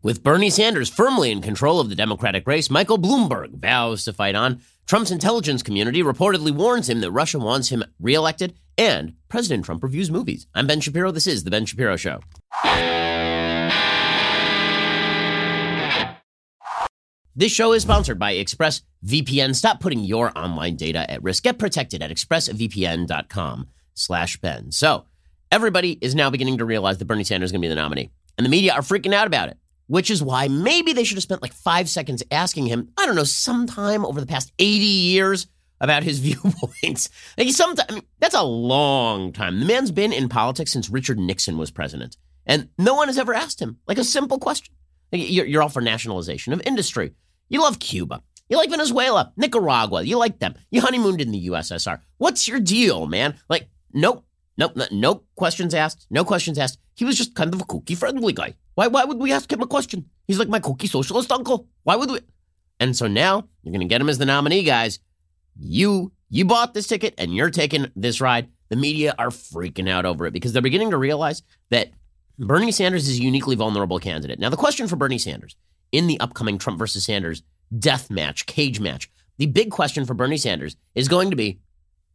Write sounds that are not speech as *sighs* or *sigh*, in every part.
With Bernie Sanders firmly in control of the Democratic race, Michael Bloomberg vows to fight on. Trump's intelligence community reportedly warns him that Russia wants him reelected, and President Trump reviews movies. I'm Ben Shapiro. This is The Ben Shapiro Show. This show is sponsored by ExpressVPN. Stop putting your online data at risk. Get protected at expressvpn.com slash Ben. So everybody is now beginning to realize that Bernie Sanders is going to be the nominee. And the media are freaking out about it which is why maybe they should have spent like five seconds asking him, I don't know, sometime over the past 80 years about his *laughs* viewpoints. like sometime, I mean, that's a long time. The man's been in politics since Richard Nixon was president, and no one has ever asked him like a simple question. Like, you're, you're all for nationalization of industry. You love Cuba. You like Venezuela, Nicaragua. You like them. You honeymooned in the USSR. What's your deal, man? Like, nope, nope, no, no questions asked. No questions asked. He was just kind of a kooky, friendly guy. Why, why would we ask him a question? He's like my cookie socialist uncle. Why would we? And so now you're going to get him as the nominee, guys. You you bought this ticket and you're taking this ride. The media are freaking out over it because they're beginning to realize that Bernie Sanders is a uniquely vulnerable candidate. Now, the question for Bernie Sanders in the upcoming Trump versus Sanders death match, cage match, the big question for Bernie Sanders is going to be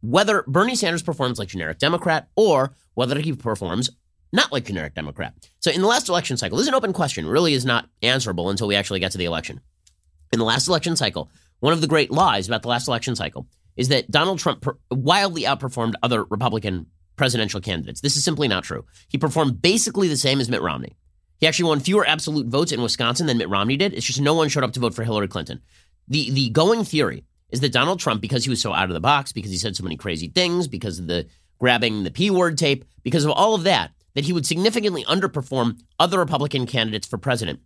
whether Bernie Sanders performs like generic Democrat or whether he performs not like generic Democrat. So in the last election cycle, this is an open question, really is not answerable until we actually get to the election. In the last election cycle, one of the great lies about the last election cycle is that Donald Trump wildly outperformed other Republican presidential candidates. This is simply not true. He performed basically the same as Mitt Romney. He actually won fewer absolute votes in Wisconsin than Mitt Romney did. It's just no one showed up to vote for Hillary Clinton. The the going theory is that Donald Trump, because he was so out of the box, because he said so many crazy things, because of the grabbing the P word tape, because of all of that, that he would significantly underperform other Republican candidates for president.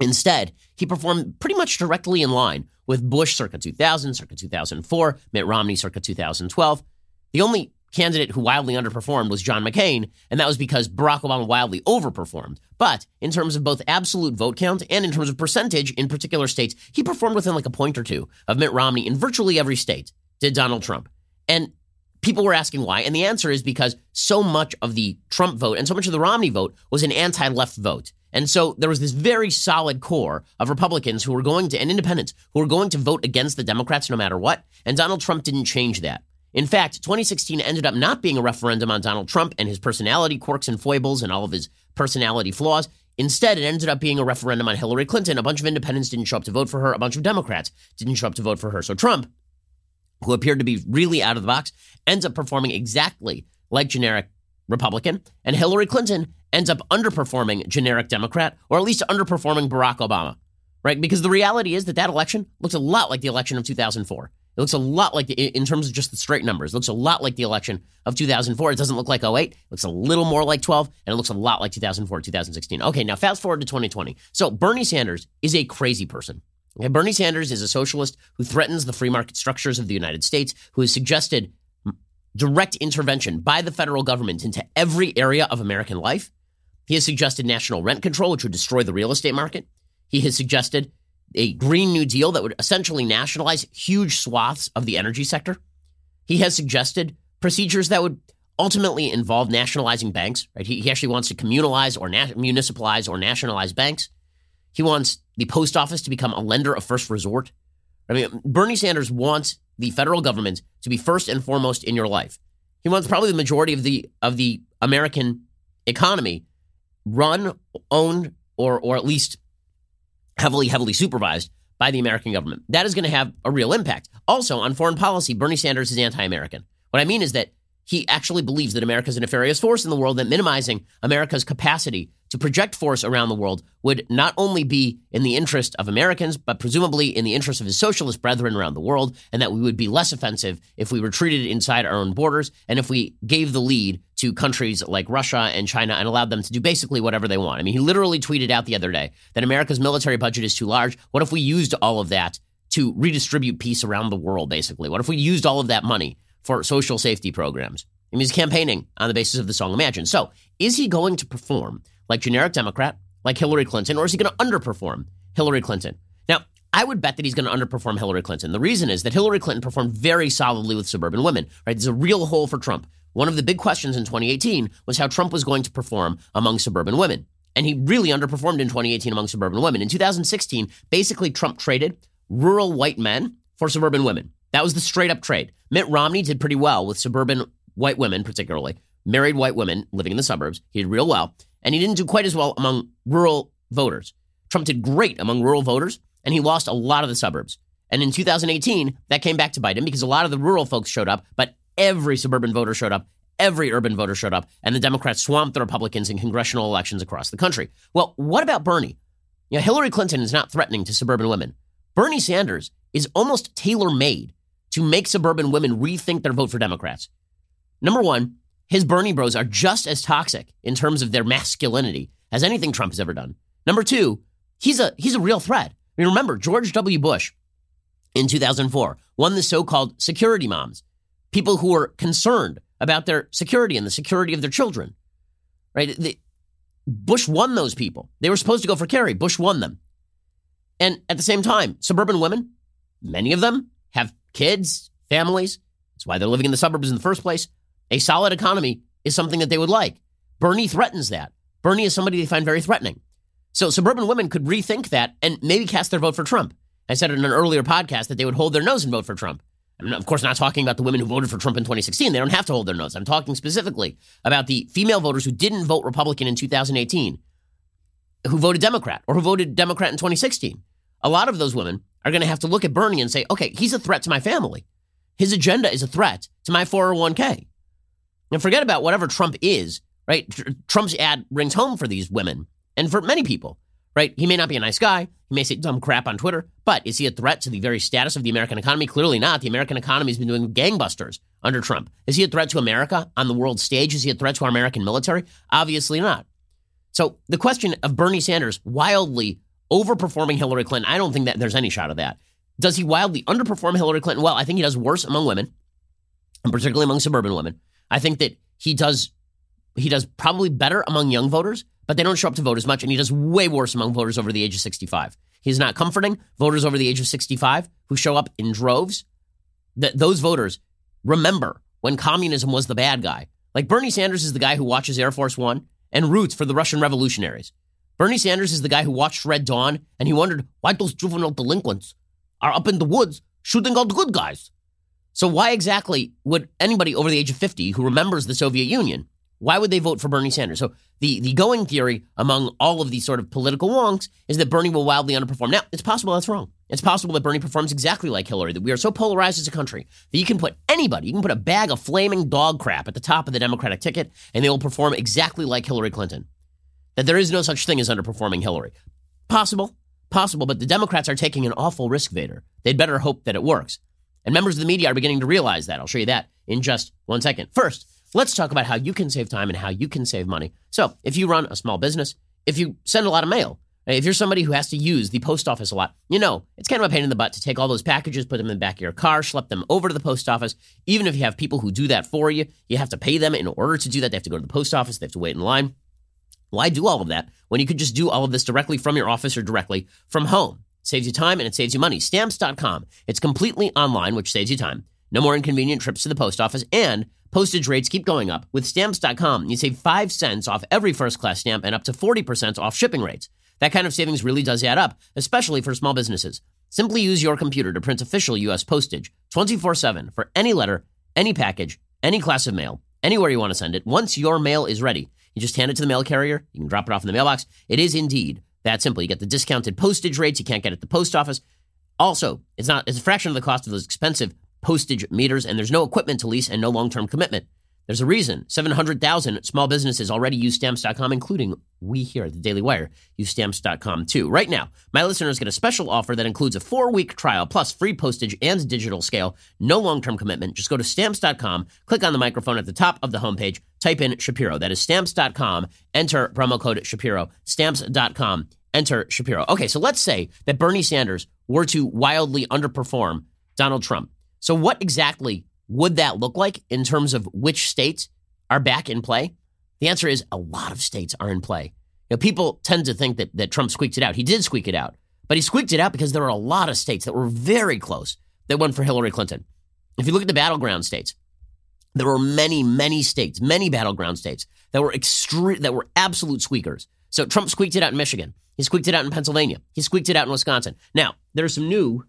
Instead, he performed pretty much directly in line with Bush circa 2000, circa 2004, Mitt Romney circa 2012. The only candidate who wildly underperformed was John McCain, and that was because Barack Obama wildly overperformed. But in terms of both absolute vote count and in terms of percentage in particular states, he performed within like a point or two of Mitt Romney in virtually every state, did Donald Trump. And people were asking why. And the answer is because so much of the Trump vote and so much of the Romney vote was an anti left vote. And so there was this very solid core of Republicans who were going to, and independents, who were going to vote against the Democrats no matter what. And Donald Trump didn't change that. In fact, 2016 ended up not being a referendum on Donald Trump and his personality quirks and foibles and all of his personality flaws. Instead, it ended up being a referendum on Hillary Clinton. A bunch of independents didn't show up to vote for her. A bunch of Democrats didn't show up to vote for her. So Trump who appeared to be really out of the box, ends up performing exactly like generic Republican, and Hillary Clinton ends up underperforming generic Democrat, or at least underperforming Barack Obama, right? Because the reality is that that election looks a lot like the election of 2004. It looks a lot like, in terms of just the straight numbers, it looks a lot like the election of 2004. It doesn't look like 08. It looks a little more like 12, and it looks a lot like 2004, 2016. Okay, now fast forward to 2020. So Bernie Sanders is a crazy person. Okay, Bernie Sanders is a socialist who threatens the free market structures of the United States, who has suggested direct intervention by the federal government into every area of American life. He has suggested national rent control, which would destroy the real estate market. He has suggested a Green New Deal that would essentially nationalize huge swaths of the energy sector. He has suggested procedures that would ultimately involve nationalizing banks. Right? He, he actually wants to communalize or na- municipalize or nationalize banks. He wants the post office to become a lender of first resort. I mean, Bernie Sanders wants the federal government to be first and foremost in your life. He wants probably the majority of the of the American economy run, owned, or or at least heavily, heavily supervised by the American government. That is going to have a real impact. Also, on foreign policy, Bernie Sanders is anti-American. What I mean is that he actually believes that America is a nefarious force in the world, that minimizing America's capacity to project force around the world would not only be in the interest of Americans, but presumably in the interest of his socialist brethren around the world, and that we would be less offensive if we retreated inside our own borders and if we gave the lead to countries like Russia and China and allowed them to do basically whatever they want. I mean, he literally tweeted out the other day that America's military budget is too large. What if we used all of that to redistribute peace around the world, basically? What if we used all of that money for social safety programs? I mean, he's campaigning on the basis of the song Imagine. So, is he going to perform like generic Democrat, like Hillary Clinton, or is he going to underperform Hillary Clinton? Now, I would bet that he's going to underperform Hillary Clinton. The reason is that Hillary Clinton performed very solidly with suburban women, right? There's a real hole for Trump. One of the big questions in 2018 was how Trump was going to perform among suburban women. And he really underperformed in 2018 among suburban women. In 2016, basically, Trump traded rural white men for suburban women. That was the straight up trade. Mitt Romney did pretty well with suburban white women, particularly married white women living in the suburbs. He did real well. And he didn't do quite as well among rural voters. Trump did great among rural voters, and he lost a lot of the suburbs. And in 2018, that came back to bite him because a lot of the rural folks showed up, but every suburban voter showed up, every urban voter showed up, and the Democrats swamped the Republicans in congressional elections across the country. Well, what about Bernie? You know, Hillary Clinton is not threatening to suburban women. Bernie Sanders is almost tailor made to make suburban women rethink their vote for Democrats. Number one, his Bernie bros are just as toxic in terms of their masculinity as anything Trump has ever done. Number two, he's a he's a real threat. I mean, remember George W. Bush in 2004 won the so-called security moms, people who were concerned about their security and the security of their children. Right? The, Bush won those people. They were supposed to go for Kerry. Bush won them. And at the same time, suburban women, many of them kids, families. That's why they're living in the suburbs in the first place. A solid economy is something that they would like. Bernie threatens that. Bernie is somebody they find very threatening. So suburban women could rethink that and maybe cast their vote for Trump. I said in an earlier podcast that they would hold their nose and vote for Trump. I'm of course not talking about the women who voted for Trump in 2016. They don't have to hold their nose. I'm talking specifically about the female voters who didn't vote Republican in 2018, who voted Democrat or who voted Democrat in 2016 a lot of those women are going to have to look at Bernie and say, okay, he's a threat to my family. His agenda is a threat to my 401k. And forget about whatever Trump is, right? Trump's ad rings home for these women and for many people, right? He may not be a nice guy. He may say dumb crap on Twitter, but is he a threat to the very status of the American economy? Clearly not. The American economy has been doing gangbusters under Trump. Is he a threat to America on the world stage? Is he a threat to our American military? Obviously not. So the question of Bernie Sanders wildly overperforming Hillary Clinton. I don't think that there's any shot of that. Does he wildly underperform Hillary Clinton? Well, I think he does worse among women, and particularly among suburban women. I think that he does he does probably better among young voters, but they don't show up to vote as much, and he does way worse among voters over the age of 65. He's not comforting voters over the age of 65 who show up in droves. That those voters remember when communism was the bad guy. Like Bernie Sanders is the guy who watches Air Force One and roots for the Russian revolutionaries. Bernie Sanders is the guy who watched Red Dawn and he wondered why those juvenile delinquents are up in the woods shooting all the good guys. So why exactly would anybody over the age of 50 who remembers the Soviet Union, why would they vote for Bernie Sanders? So the, the going theory among all of these sort of political wonks is that Bernie will wildly underperform. Now, it's possible that's wrong. It's possible that Bernie performs exactly like Hillary, that we are so polarized as a country that you can put anybody, you can put a bag of flaming dog crap at the top of the Democratic ticket, and they will perform exactly like Hillary Clinton that there is no such thing as underperforming Hillary. Possible, possible, but the Democrats are taking an awful risk, Vader. They'd better hope that it works. And members of the media are beginning to realize that. I'll show you that in just one second. First, let's talk about how you can save time and how you can save money. So, if you run a small business, if you send a lot of mail, if you're somebody who has to use the post office a lot, you know, it's kind of a pain in the butt to take all those packages, put them in the back of your car, schlep them over to the post office. Even if you have people who do that for you, you have to pay them in order to do that. They have to go to the post office, they have to wait in line. Why do all of that when you could just do all of this directly from your office or directly from home? It saves you time and it saves you money. Stamps.com. It's completely online, which saves you time. No more inconvenient trips to the post office, and postage rates keep going up. With Stamps.com, you save 5 cents off every first class stamp and up to 40% off shipping rates. That kind of savings really does add up, especially for small businesses. Simply use your computer to print official U.S. postage 24 7 for any letter, any package, any class of mail, anywhere you want to send it, once your mail is ready. You just hand it to the mail carrier. You can drop it off in the mailbox. It is indeed that simple. You get the discounted postage rates you can't get at the post office. Also, it's not it's a fraction of the cost of those expensive postage meters, and there's no equipment to lease and no long-term commitment. There's a reason 700,000 small businesses already use stamps.com, including we here at the Daily Wire use stamps.com too. Right now, my listeners get a special offer that includes a four week trial plus free postage and digital scale. No long term commitment. Just go to stamps.com, click on the microphone at the top of the homepage, type in Shapiro. That is stamps.com, enter promo code Shapiro. Stamps.com, enter Shapiro. Okay, so let's say that Bernie Sanders were to wildly underperform Donald Trump. So, what exactly would that look like in terms of which states are back in play? The answer is a lot of states are in play. You know, people tend to think that, that Trump squeaked it out. He did squeak it out, but he squeaked it out because there were a lot of states that were very close that went for Hillary Clinton. If you look at the battleground states, there were many, many states, many battleground states that were extreme, that were absolute squeakers. So Trump squeaked it out in Michigan. He squeaked it out in Pennsylvania. He squeaked it out in Wisconsin. Now, there's some new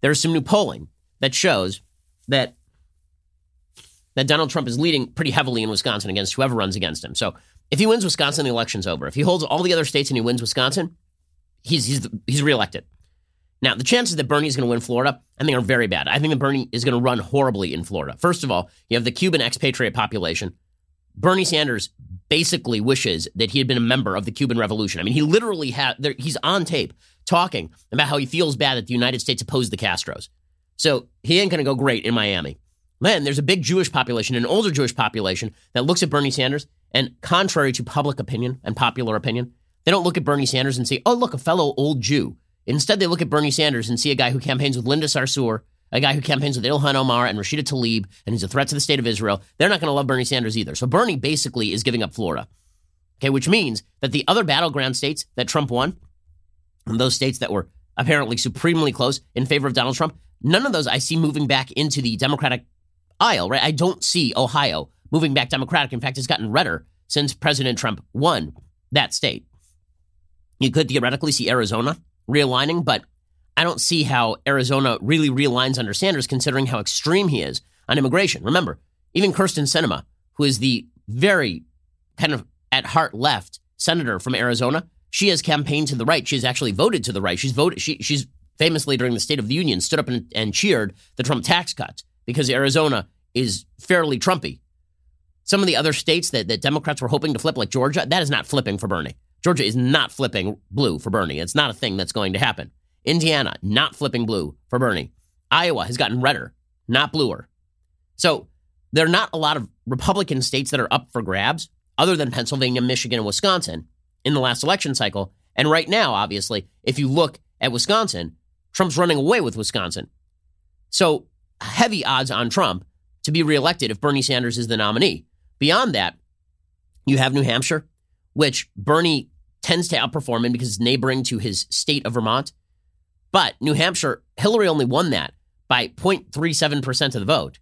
there's some new polling that shows that that Donald Trump is leading pretty heavily in Wisconsin against whoever runs against him. So if he wins Wisconsin, the election's over. If he holds all the other states and he wins Wisconsin, he's he's he's reelected. Now, the chances that Bernie is going to win Florida, I think, are very bad. I think that Bernie is going to run horribly in Florida. First of all, you have the Cuban expatriate population. Bernie Sanders basically wishes that he had been a member of the Cuban Revolution. I mean, he literally had, he's on tape talking about how he feels bad that the United States opposed the Castros. So he ain't going to go great in Miami. Then there's a big Jewish population, an older Jewish population that looks at Bernie Sanders and, contrary to public opinion and popular opinion, they don't look at Bernie Sanders and say, oh, look, a fellow old Jew. Instead, they look at Bernie Sanders and see a guy who campaigns with Linda Sarsour, a guy who campaigns with Ilhan Omar and Rashida Tlaib, and he's a threat to the state of Israel. They're not going to love Bernie Sanders either. So Bernie basically is giving up Florida. Okay, which means that the other battleground states that Trump won, and those states that were apparently supremely close in favor of Donald Trump, none of those I see moving back into the Democratic aisle, right? I don't see Ohio moving back Democratic. In fact, it's gotten redder since President Trump won that state. You could theoretically see Arizona realigning, but I don't see how Arizona really realigns under Sanders, considering how extreme he is on immigration. Remember, even Kyrsten Sinema, who is the very kind of at heart left senator from Arizona, she has campaigned to the right. She has actually voted to the right. She's voted. She, she's famously during the State of the Union stood up and, and cheered the Trump tax cuts because Arizona is fairly Trumpy. Some of the other states that, that Democrats were hoping to flip, like Georgia, that is not flipping for Bernie. Georgia is not flipping blue for Bernie. It's not a thing that's going to happen. Indiana, not flipping blue for Bernie. Iowa has gotten redder, not bluer. So there are not a lot of Republican states that are up for grabs, other than Pennsylvania, Michigan, and Wisconsin in the last election cycle. And right now, obviously, if you look at Wisconsin, Trump's running away with Wisconsin. So heavy odds on Trump to be reelected if Bernie Sanders is the nominee. Beyond that, you have New Hampshire, which Bernie tends to outperform in because it's neighboring to his state of Vermont. But New Hampshire, Hillary only won that by 0.37% of the vote.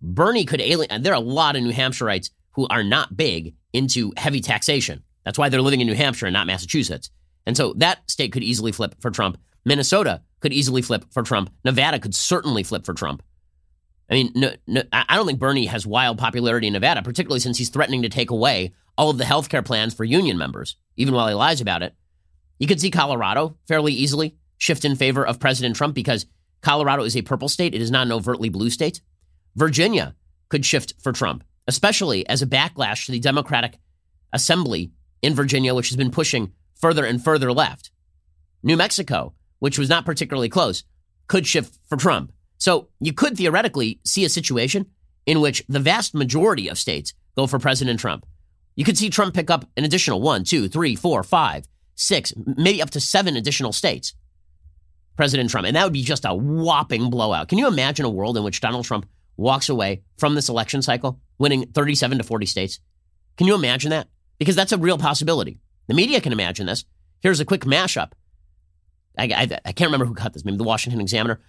Bernie could alien. There are a lot of New Hampshireites who are not big into heavy taxation. That's why they're living in New Hampshire and not Massachusetts. And so that state could easily flip for Trump. Minnesota could easily flip for Trump. Nevada could certainly flip for Trump. I mean, no, no, I don't think Bernie has wild popularity in Nevada, particularly since he's threatening to take away all of the health care plans for union members, even while he lies about it. You could see Colorado fairly easily shift in favor of President Trump because Colorado is a purple state. It is not an overtly blue state. Virginia could shift for Trump, especially as a backlash to the Democratic Assembly in Virginia, which has been pushing further and further left. New Mexico, which was not particularly close, could shift for Trump. So you could theoretically see a situation in which the vast majority of states go for President Trump. You could see Trump pick up an additional one, two, three, four, five, six, maybe up to seven additional states. President Trump. And that would be just a whopping blowout. Can you imagine a world in which Donald Trump walks away from this election cycle winning 37 to 40 states? Can you imagine that? Because that's a real possibility. The media can imagine this. Here's a quick mashup. I, I, I can't remember who cut this, maybe the Washington Examiner.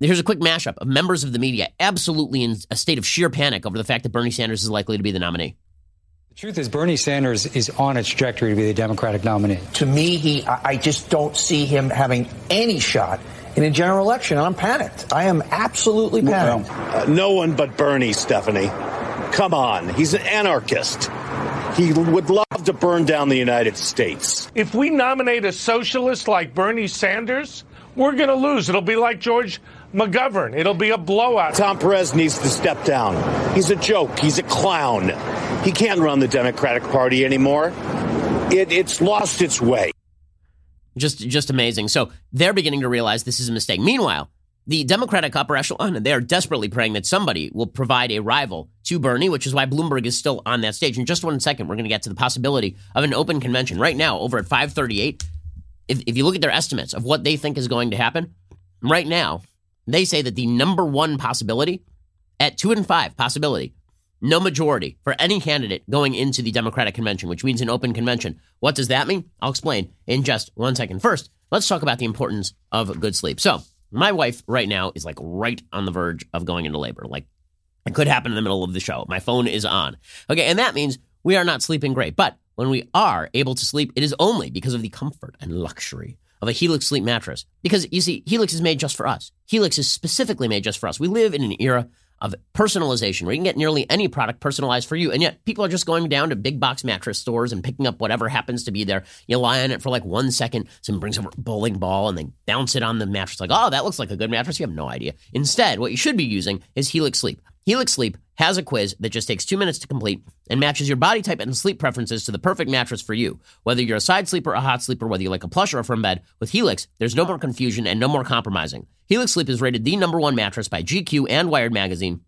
Here's a quick mashup of members of the media absolutely in a state of sheer panic over the fact that Bernie Sanders is likely to be the nominee. The truth is, Bernie Sanders is on a trajectory to be the Democratic nominee. To me, he, I just don't see him having any shot in a general election. I'm panicked. I am absolutely panicked. Well, uh, no one but Bernie, Stephanie. Come on. He's an anarchist. He would love to burn down the United States. If we nominate a socialist like Bernie Sanders, we're going to lose. It'll be like George McGovern. It'll be a blowout. Tom Perez needs to step down. He's a joke. He's a clown. He can't run the Democratic Party anymore. It, it's lost its way. Just, just amazing. So they're beginning to realize this is a mistake. Meanwhile, the Democratic upper echelon, oh, they are desperately praying that somebody will provide a rival to Bernie, which is why Bloomberg is still on that stage. In just one second, we're going to get to the possibility of an open convention. Right now, over at 538, if, if you look at their estimates of what they think is going to happen, right now, they say that the number one possibility at two and five possibility, no majority for any candidate going into the Democratic convention, which means an open convention. What does that mean? I'll explain in just one second. First, let's talk about the importance of good sleep. So, my wife right now is like right on the verge of going into labor. Like, it could happen in the middle of the show. My phone is on. Okay, and that means we are not sleeping great. But when we are able to sleep, it is only because of the comfort and luxury of a Helix sleep mattress. Because you see, Helix is made just for us. Helix is specifically made just for us. We live in an era of personalization where you can get nearly any product personalized for you. And yet people are just going down to big box mattress stores and picking up whatever happens to be there. You lie on it for like one second, someone brings over a bowling ball and they bounce it on the mattress like, oh, that looks like a good mattress. You have no idea. Instead, what you should be using is Helix Sleep. Helix Sleep has a quiz that just takes two minutes to complete and matches your body type and sleep preferences to the perfect mattress for you. Whether you're a side sleeper, a hot sleeper, whether you like a plush or a firm bed, with Helix, there's no more confusion and no more compromising. Helix Sleep is rated the number one mattress by GQ and Wired Magazine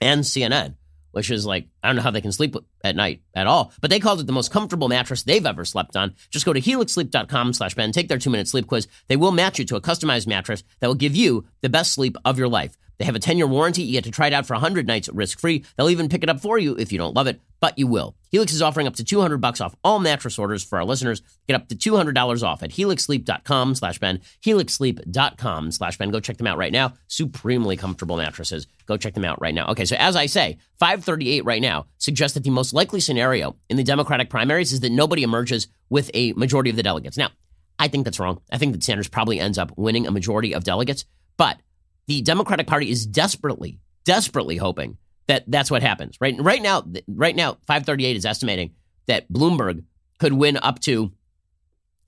and CNN, which is like, I don't know how they can sleep at night at all, but they called it the most comfortable mattress they've ever slept on. Just go to helixsleep.com slash Ben, take their two minute sleep quiz. They will match you to a customized mattress that will give you the best sleep of your life. They have a 10 year warranty. You get to try it out for 100 nights risk free. They'll even pick it up for you if you don't love it, but you will. Helix is offering up to 200 bucks off all mattress orders for our listeners. Get up to $200 off at helixsleep.com slash Ben. Helixsleep.com slash Ben. Go check them out right now. Supremely comfortable mattresses. Go check them out right now. Okay, so as I say, 538 right now suggests that the most likely scenario in the Democratic primaries is that nobody emerges with a majority of the delegates. Now, I think that's wrong. I think that Sanders probably ends up winning a majority of delegates, but the Democratic Party is desperately, desperately hoping that that's what happens. Right, right now, right now, 538 is estimating that Bloomberg could win up to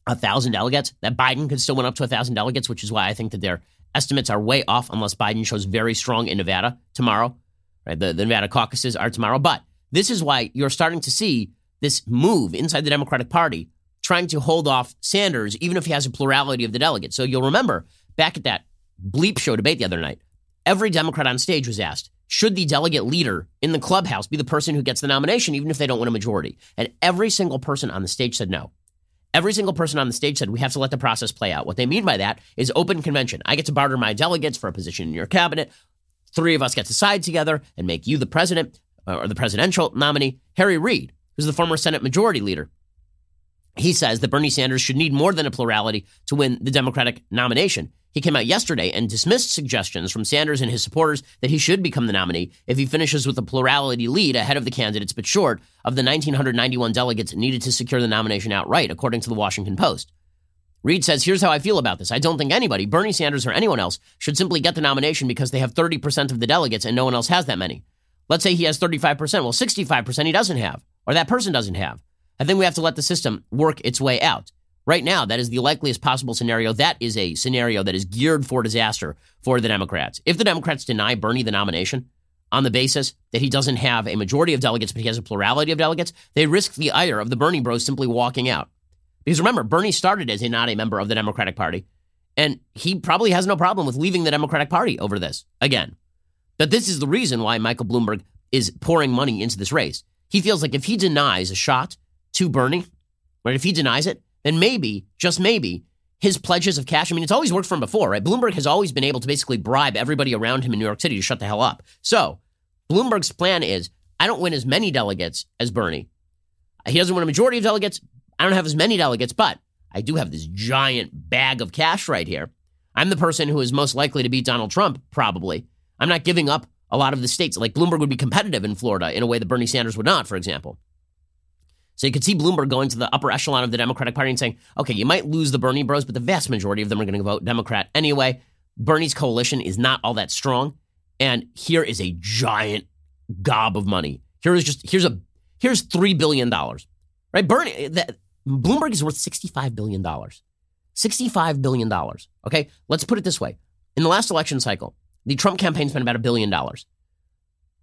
a thousand delegates. That Biden could still win up to a thousand delegates, which is why I think that their estimates are way off unless Biden shows very strong in Nevada tomorrow. Right, the, the Nevada caucuses are tomorrow, but this is why you're starting to see this move inside the Democratic Party trying to hold off Sanders, even if he has a plurality of the delegates. So you'll remember back at that bleep show debate the other night, every Democrat on stage was asked, should the delegate leader in the clubhouse be the person who gets the nomination, even if they don't win a majority? And every single person on the stage said no. Every single person on the stage said we have to let the process play out. What they mean by that is open convention. I get to barter my delegates for a position in your cabinet. Three of us get to side together and make you the president uh, or the presidential nominee. Harry Reid, who's the former Senate Majority Leader, he says that Bernie Sanders should need more than a plurality to win the Democratic nomination. He came out yesterday and dismissed suggestions from Sanders and his supporters that he should become the nominee if he finishes with a plurality lead ahead of the candidates, but short of the 1,991 delegates needed to secure the nomination outright, according to the Washington Post. Reid says, Here's how I feel about this. I don't think anybody, Bernie Sanders or anyone else, should simply get the nomination because they have 30% of the delegates and no one else has that many. Let's say he has 35%. Well, 65% he doesn't have, or that person doesn't have. I think we have to let the system work its way out. Right now, that is the likeliest possible scenario. That is a scenario that is geared for disaster for the Democrats. If the Democrats deny Bernie the nomination on the basis that he doesn't have a majority of delegates, but he has a plurality of delegates, they risk the ire of the Bernie bros simply walking out. Because remember, Bernie started as a not a member of the Democratic Party, and he probably has no problem with leaving the Democratic Party over this again. But this is the reason why Michael Bloomberg is pouring money into this race. He feels like if he denies a shot to Bernie, right, if he denies it, then maybe, just maybe, his pledges of cash. I mean, it's always worked for him before, right? Bloomberg has always been able to basically bribe everybody around him in New York City to shut the hell up. So, Bloomberg's plan is I don't win as many delegates as Bernie. He doesn't win a majority of delegates. I don't have as many delegates, but I do have this giant bag of cash right here. I'm the person who is most likely to beat Donald Trump, probably. I'm not giving up a lot of the states. Like Bloomberg would be competitive in Florida in a way that Bernie Sanders would not, for example. So you could see Bloomberg going to the upper echelon of the Democratic Party and saying, okay, you might lose the Bernie bros, but the vast majority of them are going to vote Democrat anyway. Bernie's coalition is not all that strong. And here is a giant gob of money. Here is just, here's a, here's $3 billion, right? Bernie, that, Bloomberg is worth $65 billion. $65 billion. Okay. Let's put it this way. In the last election cycle, the Trump campaign spent about a billion dollars.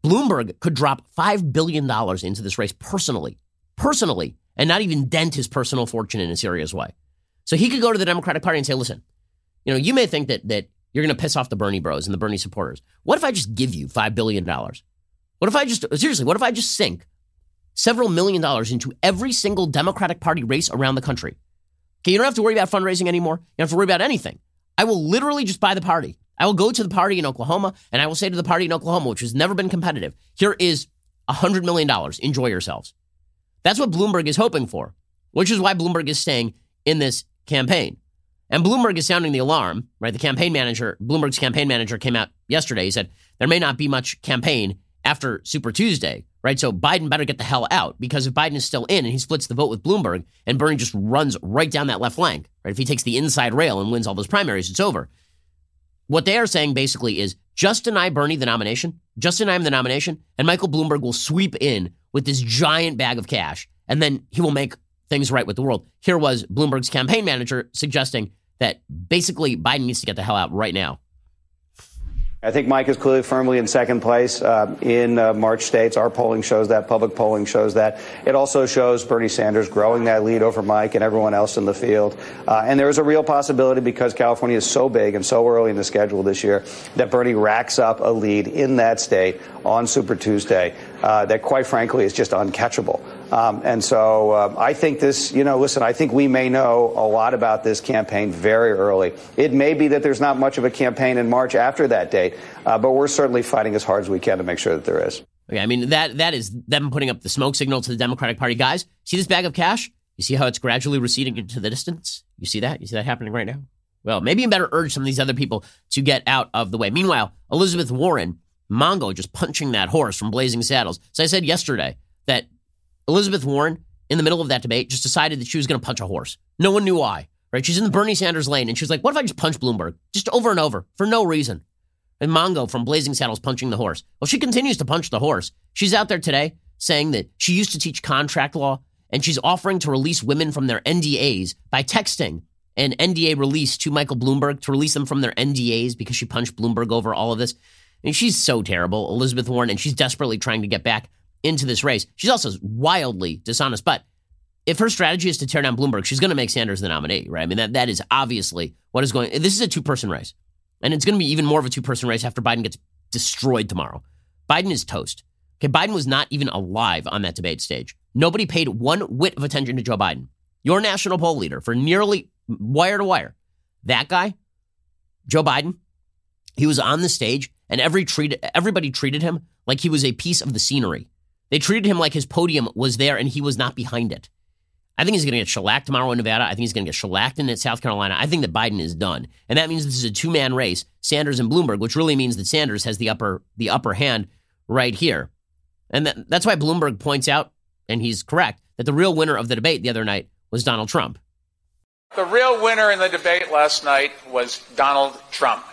Bloomberg could drop $5 billion into this race personally personally and not even dent his personal fortune in a serious way. So he could go to the Democratic Party and say, listen, you know, you may think that that you're going to piss off the Bernie bros and the Bernie supporters. What if I just give you $5 billion? What if I just, seriously, what if I just sink several million dollars into every single Democratic Party race around the country? Okay, you don't have to worry about fundraising anymore. You don't have to worry about anything. I will literally just buy the party. I will go to the party in Oklahoma and I will say to the party in Oklahoma, which has never been competitive, here is $100 million. Enjoy yourselves. That's what Bloomberg is hoping for, which is why Bloomberg is staying in this campaign. And Bloomberg is sounding the alarm, right? The campaign manager, Bloomberg's campaign manager came out yesterday. He said there may not be much campaign after Super Tuesday, right? So Biden better get the hell out because if Biden is still in and he splits the vote with Bloomberg and Bernie just runs right down that left flank, right? If he takes the inside rail and wins all those primaries, it's over. What they are saying basically is just deny Bernie the nomination, just deny him the nomination, and Michael Bloomberg will sweep in with this giant bag of cash, and then he will make things right with the world. Here was Bloomberg's campaign manager suggesting that basically Biden needs to get the hell out right now. I think Mike is clearly firmly in second place uh, in uh, March states. Our polling shows that. Public polling shows that. It also shows Bernie Sanders growing that lead over Mike and everyone else in the field. Uh, and there is a real possibility because California is so big and so early in the schedule this year that Bernie racks up a lead in that state on Super Tuesday uh, that, quite frankly, is just uncatchable. Um, and so uh, I think this, you know, listen, I think we may know a lot about this campaign very early. It may be that there's not much of a campaign in March after that date, uh, but we're certainly fighting as hard as we can to make sure that there is. Okay, I mean that that is them putting up the smoke signal to the Democratic Party. Guys, see this bag of cash? You see how it's gradually receding into the distance? You see that? You see that happening right now? Well, maybe you better urge some of these other people to get out of the way. Meanwhile, Elizabeth Warren, Mongo just punching that horse from Blazing Saddles. So I said yesterday that Elizabeth Warren, in the middle of that debate, just decided that she was going to punch a horse. No one knew why, right? She's in the Bernie Sanders lane, and she's like, what if I just punch Bloomberg? Just over and over for no reason. And Mongo from Blazing Saddles punching the horse. Well, she continues to punch the horse. She's out there today saying that she used to teach contract law, and she's offering to release women from their NDAs by texting an NDA release to Michael Bloomberg to release them from their NDAs because she punched Bloomberg over all of this. I mean, she's so terrible, Elizabeth Warren, and she's desperately trying to get back into this race. She's also wildly dishonest. But if her strategy is to tear down Bloomberg, she's going to make Sanders the nominee, right? I mean, that, that is obviously what is going. This is a two person race. And it's going to be even more of a two person race after Biden gets destroyed tomorrow. Biden is toast. Okay, Biden was not even alive on that debate stage. Nobody paid one whit of attention to Joe Biden. Your national poll leader for nearly wire to wire. That guy, Joe Biden, he was on the stage and every treat, everybody treated him like he was a piece of the scenery. They treated him like his podium was there and he was not behind it. I think he's going to get shellacked tomorrow in Nevada. I think he's going to get shellacked in South Carolina. I think that Biden is done, and that means this is a two man race, Sanders and Bloomberg, which really means that Sanders has the upper the upper hand right here, and that, that's why Bloomberg points out, and he's correct, that the real winner of the debate the other night was Donald Trump. The real winner in the debate last night was Donald Trump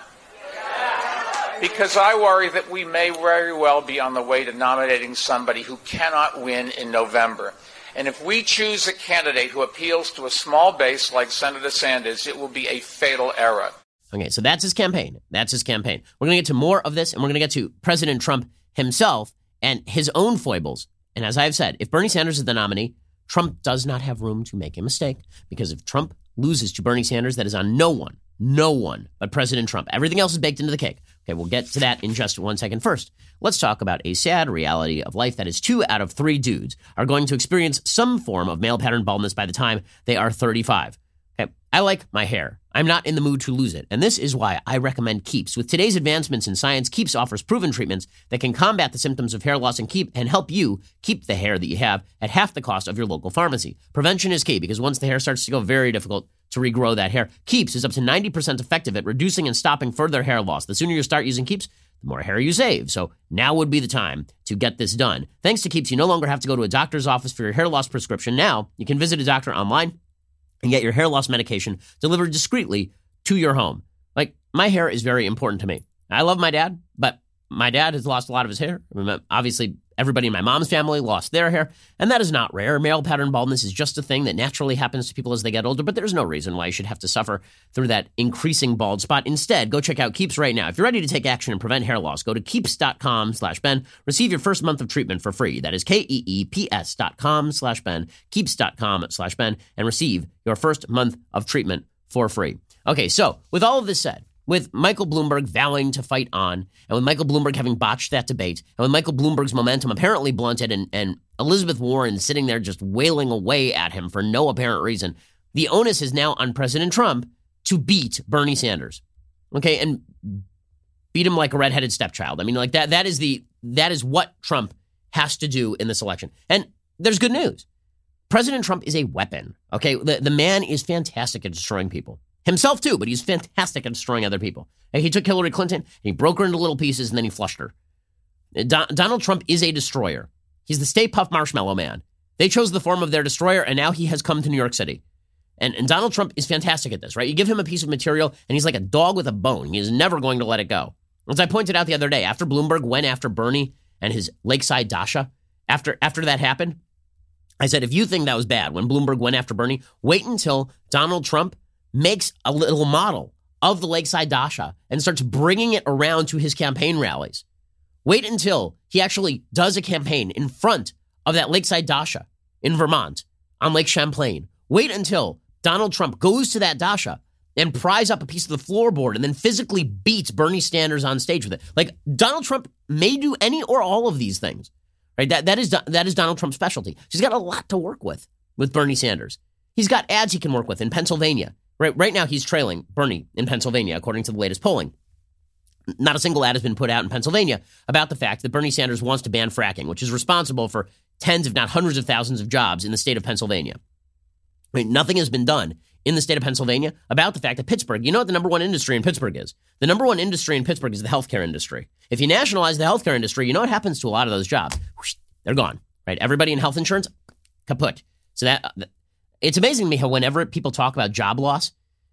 because I worry that we may very well be on the way to nominating somebody who cannot win in November. And if we choose a candidate who appeals to a small base like Senator Sanders, it will be a fatal error. Okay, so that's his campaign. That's his campaign. We're going to get to more of this, and we're going to get to President Trump himself and his own foibles. And as I've said, if Bernie Sanders is the nominee, Trump does not have room to make a mistake because if Trump loses to Bernie Sanders, that is on no one, no one but President Trump. Everything else is baked into the cake. Okay, we'll get to that in just one second. First, let's talk about a sad reality of life that is two out of three dudes are going to experience some form of male pattern baldness by the time they are 35. Okay, I like my hair. I'm not in the mood to lose it, and this is why I recommend Keeps. With today's advancements in science, Keeps offers proven treatments that can combat the symptoms of hair loss and keep and help you keep the hair that you have at half the cost of your local pharmacy. Prevention is key because once the hair starts to go very difficult, to regrow that hair. Keeps is up to 90% effective at reducing and stopping further hair loss. The sooner you start using Keeps, the more hair you save. So now would be the time to get this done. Thanks to Keeps, you no longer have to go to a doctor's office for your hair loss prescription. Now you can visit a doctor online and get your hair loss medication delivered discreetly to your home. Like, my hair is very important to me. I love my dad, but my dad has lost a lot of his hair. Obviously, Everybody in my mom's family lost their hair, and that is not rare. Male pattern baldness is just a thing that naturally happens to people as they get older, but there's no reason why you should have to suffer through that increasing bald spot. Instead, go check out Keeps right now. If you're ready to take action and prevent hair loss, go to keeps.com slash Ben. Receive your first month of treatment for free. That is K-E-E-P-S dot com slash Ben, keeps.com slash Ben, and receive your first month of treatment for free. Okay, so with all of this said, with Michael Bloomberg vowing to fight on, and with Michael Bloomberg having botched that debate, and with Michael Bloomberg's momentum apparently blunted, and, and Elizabeth Warren sitting there just wailing away at him for no apparent reason, the onus is now on President Trump to beat Bernie Sanders. Okay, and beat him like a redheaded stepchild. I mean, like that that is the that is what Trump has to do in this election. And there's good news. President Trump is a weapon. Okay, the, the man is fantastic at destroying people himself too, but he's fantastic at destroying other people. he took Hillary Clinton, he broke her into little pieces, and then he flushed her. Don- Donald Trump is a destroyer. He's the Stay Puft Marshmallow Man. They chose the form of their destroyer, and now he has come to New York City. And, and Donald Trump is fantastic at this, right? You give him a piece of material, and he's like a dog with a bone. He is never going to let it go. As I pointed out the other day, after Bloomberg went after Bernie and his Lakeside Dacha, after after that happened, I said, if you think that was bad when Bloomberg went after Bernie, wait until Donald Trump makes a little model of the Lakeside Dacha and starts bringing it around to his campaign rallies. Wait until he actually does a campaign in front of that Lakeside Dacha in Vermont on Lake Champlain. Wait until Donald Trump goes to that Dacha and pries up a piece of the floorboard and then physically beats Bernie Sanders on stage with it. Like Donald Trump may do any or all of these things. Right? That that is that is Donald Trump's specialty. He's got a lot to work with with Bernie Sanders. He's got ads he can work with in Pennsylvania. Right right now he's trailing Bernie in Pennsylvania according to the latest polling. Not a single ad has been put out in Pennsylvania about the fact that Bernie Sanders wants to ban fracking, which is responsible for tens, if not hundreds of thousands of jobs in the state of Pennsylvania. Right? Nothing has been done in the state of Pennsylvania about the fact that Pittsburgh, you know what the number one industry in Pittsburgh is? The number one industry in Pittsburgh is the healthcare industry. If you nationalize the healthcare industry, you know what happens to a lot of those jobs? They're gone, right? Everybody in health insurance, kaput. So that it's amazing to me how whenever people talk about job loss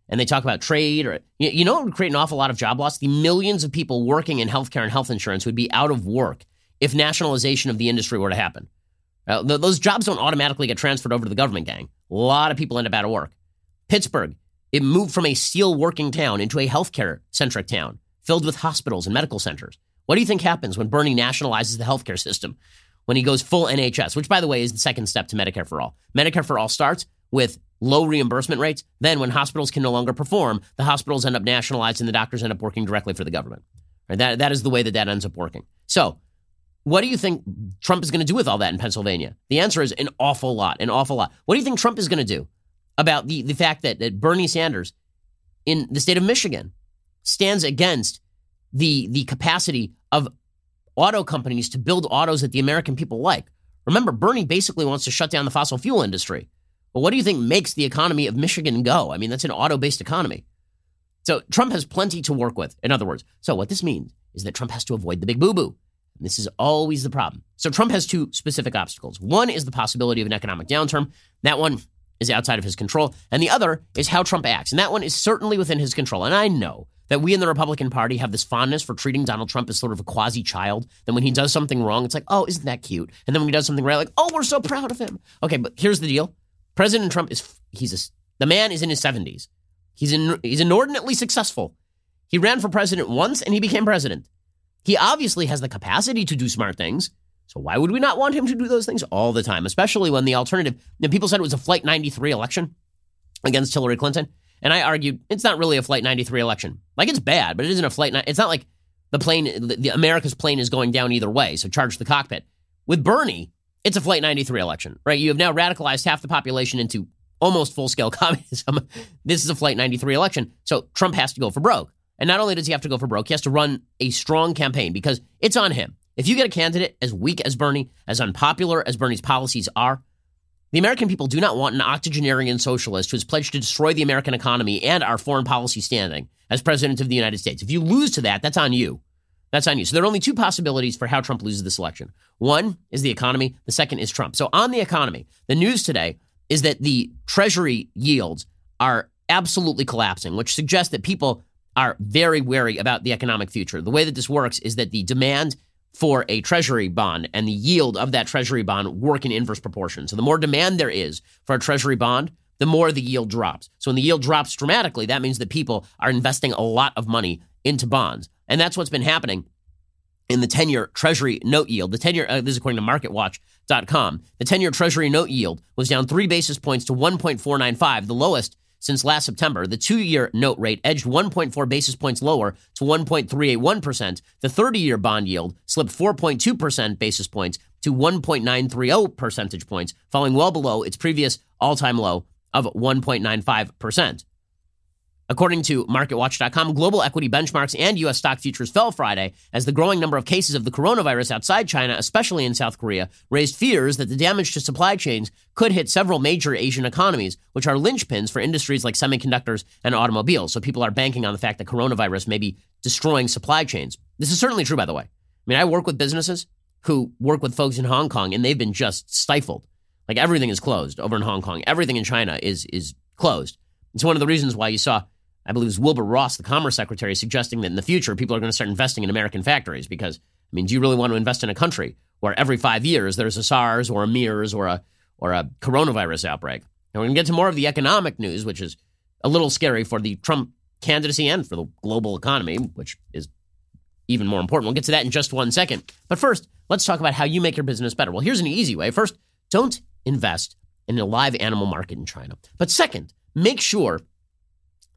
and they talk about trade or you, you know what would create an awful lot of job loss? The millions of people working in healthcare and health insurance would be out of work if nationalization of the industry were to happen. Uh, th- those jobs don't automatically get transferred over to the government gang. A lot of people end up out of work. Pittsburgh, it moved from a steel working town into a healthcare centric town filled with hospitals and medical centers. What do you think happens when Bernie nationalizes the healthcare system? When he goes full NHS, which by the way is the second step to Medicare for All. Medicare for All starts with low reimbursement rates. Then, when hospitals can no longer perform, the hospitals end up nationalized and the doctors end up working directly for the government. Right? That, that is the way that that ends up working. So, what do you think Trump is going to do with all that in Pennsylvania? The answer is an awful lot, an awful lot. What do you think Trump is going to do about the, the fact that, that Bernie Sanders in the state of Michigan stands against the, the capacity of auto companies to build autos that the American people like. Remember, Bernie basically wants to shut down the fossil fuel industry. Well, what do you think makes the economy of Michigan go? I mean, that's an auto based economy. So Trump has plenty to work with, in other words. So what this means is that Trump has to avoid the big boo boo. This is always the problem. So Trump has two specific obstacles. One is the possibility of an economic downturn. That one is outside of his control. And the other is how Trump acts. And that one is certainly within his control. And I know that we in the Republican Party have this fondness for treating Donald Trump as sort of a quasi child. Then when he does something wrong, it's like, oh, isn't that cute? And then when he does something right, like, oh, we're so proud of him. Okay, but here's the deal President Trump is, he's a, the man is in his 70s. He's, in, he's inordinately successful. He ran for president once and he became president. He obviously has the capacity to do smart things. So why would we not want him to do those things all the time, especially when the alternative, and people said it was a Flight 93 election against Hillary Clinton. And I argued it's not really a Flight 93 election. Like it's bad, but it isn't a Flight. It's not like the plane, the, the America's plane is going down either way. So charge the cockpit. With Bernie, it's a Flight 93 election, right? You have now radicalized half the population into almost full scale *laughs* communism. this is a Flight 93 election. So Trump has to go for broke. And not only does he have to go for broke, he has to run a strong campaign because it's on him. If you get a candidate as weak as Bernie, as unpopular as Bernie's policies are, the American people do not want an octogenarian socialist who has pledged to destroy the American economy and our foreign policy standing as president of the United States. If you lose to that, that's on you. That's on you. So there are only two possibilities for how Trump loses this election. One is the economy, the second is Trump. So on the economy, the news today is that the Treasury yields are absolutely collapsing, which suggests that people are very wary about the economic future. The way that this works is that the demand for a treasury bond and the yield of that treasury bond work in inverse proportion. So the more demand there is for a treasury bond, the more the yield drops. So when the yield drops dramatically, that means that people are investing a lot of money into bonds. And that's what's been happening in the 10 year Treasury note yield. The 10 year, uh, this is according to MarketWatch.com, the 10 year Treasury note yield was down three basis points to 1.495, the lowest since last September. The two year note rate edged 1.4 basis points lower to 1.381%. The 30 year bond yield slipped 4.2% basis points to 1.930 percentage points, falling well below its previous all time low of 1.95%. According to MarketWatch.com, global equity benchmarks and U.S. stock futures fell Friday as the growing number of cases of the coronavirus outside China, especially in South Korea, raised fears that the damage to supply chains could hit several major Asian economies, which are linchpins for industries like semiconductors and automobiles. So people are banking on the fact that coronavirus may be destroying supply chains. This is certainly true, by the way. I mean, I work with businesses who work with folks in Hong Kong, and they've been just stifled. Like everything is closed over in Hong Kong. Everything in China is is closed. It's one of the reasons why you saw, I believe, it was Wilbur Ross, the Commerce Secretary, suggesting that in the future people are going to start investing in American factories because I mean, do you really want to invest in a country where every five years there's a SARS or a MERS or a or a coronavirus outbreak? And we're going to get to more of the economic news, which is a little scary for the Trump candidacy and for the global economy, which is even more important. We'll get to that in just one second. But first, let's talk about how you make your business better. Well, here's an easy way. First, don't invest in a live animal market in China. But second, make sure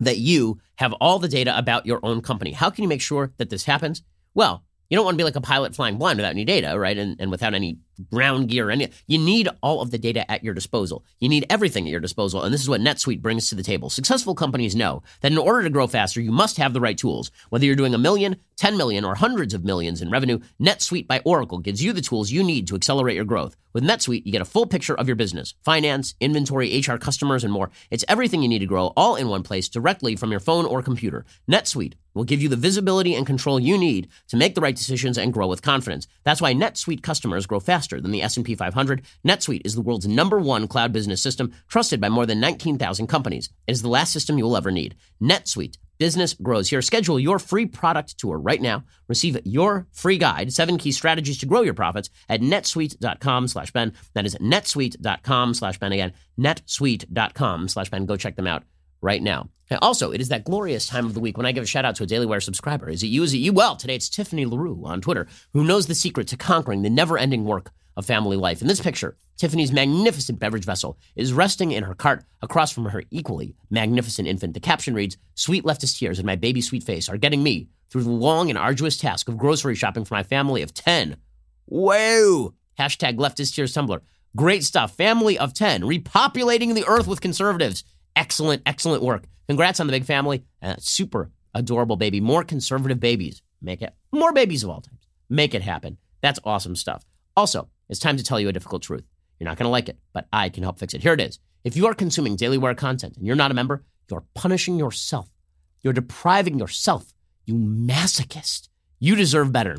that you have all the data about your own company. How can you make sure that this happens? Well, you don't want to be like a pilot flying blind without any data, right? And, and without any ground gear. Any, you need all of the data at your disposal. You need everything at your disposal. And this is what NetSuite brings to the table. Successful companies know that in order to grow faster, you must have the right tools. Whether you're doing a million, 10 million, or hundreds of millions in revenue, NetSuite by Oracle gives you the tools you need to accelerate your growth. With NetSuite, you get a full picture of your business, finance, inventory, HR, customers, and more. It's everything you need to grow all in one place directly from your phone or computer. NetSuite will give you the visibility and control you need to make the right decisions and grow with confidence. That's why NetSuite customers grow faster than the S&P 500. NetSuite is the world's number one cloud business system, trusted by more than 19,000 companies. It is the last system you will ever need. NetSuite. Business grows here. Schedule your free product tour right now. Receive your free guide, seven key strategies to grow your profits at netsuite.com slash Ben. That is netsuite.com slash Ben again, netsuite.com slash Ben. Go check them out right now. And also, it is that glorious time of the week when I give a shout out to a Daily Wire subscriber. Is it you? Is it you? Well, today it's Tiffany LaRue on Twitter, who knows the secret to conquering the never ending work of family life. In this picture, Tiffany's magnificent beverage vessel is resting in her cart across from her equally magnificent infant. The caption reads, Sweet leftist tears and my baby sweet face are getting me through the long and arduous task of grocery shopping for my family of 10. Whoa! Hashtag leftist tears Tumbler. Great stuff. Family of 10, repopulating the earth with conservatives. Excellent, excellent work. Congrats on the big family. Uh, super adorable baby. More conservative babies. Make it more babies of all times. Make it happen. That's awesome stuff. Also, it's time to tell you a difficult truth. You're not going to like it, but I can help fix it. Here it is. If you are consuming Daily Wire content and you're not a member, you're punishing yourself. You're depriving yourself. You masochist. You deserve better.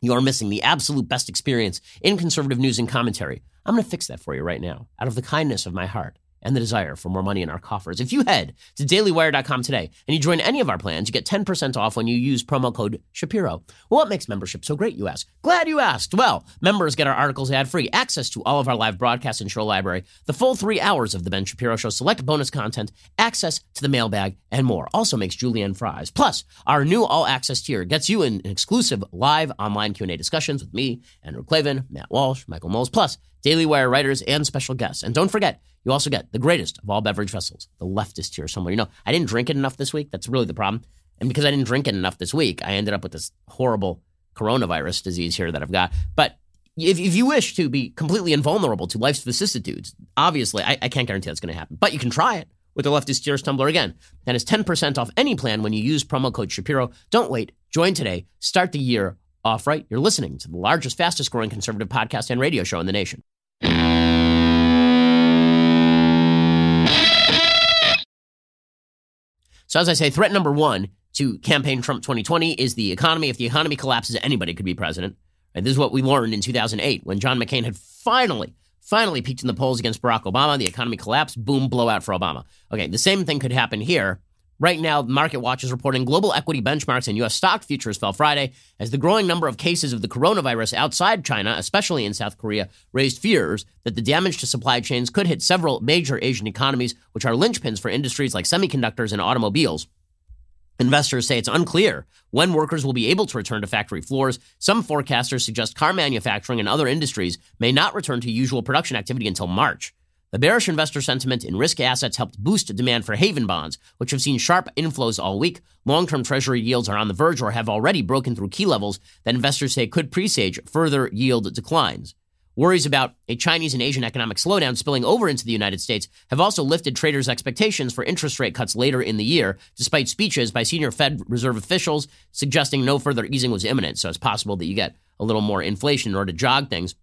You are missing the absolute best experience in conservative news and commentary. I'm going to fix that for you right now, out of the kindness of my heart and the desire for more money in our coffers. If you head to dailywire.com today and you join any of our plans, you get 10% off when you use promo code Shapiro. What makes membership so great, you ask? Glad you asked. Well, members get our articles ad free, access to all of our live broadcasts and show library, the full three hours of The Ben Shapiro Show, select bonus content, access to the mailbag, and more. Also makes julienne fries. Plus, our new all access tier gets you in exclusive live online Q&A discussions with me, Andrew Klavan, Matt Walsh, Michael Knowles, plus Daily Wire writers and special guests. And don't forget, you also get the greatest of all beverage vessels, the leftist tears tumbler. You know, I didn't drink it enough this week. That's really the problem. And because I didn't drink it enough this week, I ended up with this horrible coronavirus disease here that I've got. But if, if you wish to be completely invulnerable to life's vicissitudes, obviously, I, I can't guarantee that's going to happen. But you can try it with the Leftist Tears Tumbler again. That is 10% off any plan when you use promo code Shapiro. Don't wait. Join today. Start the year off right. You're listening to the largest, fastest growing conservative podcast and radio show in the nation. So, as I say, threat number one to campaign Trump 2020 is the economy. If the economy collapses, anybody could be president. Right? This is what we learned in 2008 when John McCain had finally, finally peaked in the polls against Barack Obama. The economy collapsed. Boom, blowout for Obama. Okay, the same thing could happen here. Right now, Market Watch is reporting global equity benchmarks and U.S. stock futures fell Friday as the growing number of cases of the coronavirus outside China, especially in South Korea, raised fears that the damage to supply chains could hit several major Asian economies, which are linchpins for industries like semiconductors and automobiles. Investors say it's unclear when workers will be able to return to factory floors. Some forecasters suggest car manufacturing and other industries may not return to usual production activity until March. The bearish investor sentiment in risk assets helped boost demand for haven bonds, which have seen sharp inflows all week. Long term treasury yields are on the verge or have already broken through key levels that investors say could presage further yield declines. Worries about a Chinese and Asian economic slowdown spilling over into the United States have also lifted traders' expectations for interest rate cuts later in the year, despite speeches by senior Fed Reserve officials suggesting no further easing was imminent. So it's possible that you get a little more inflation in order to jog things.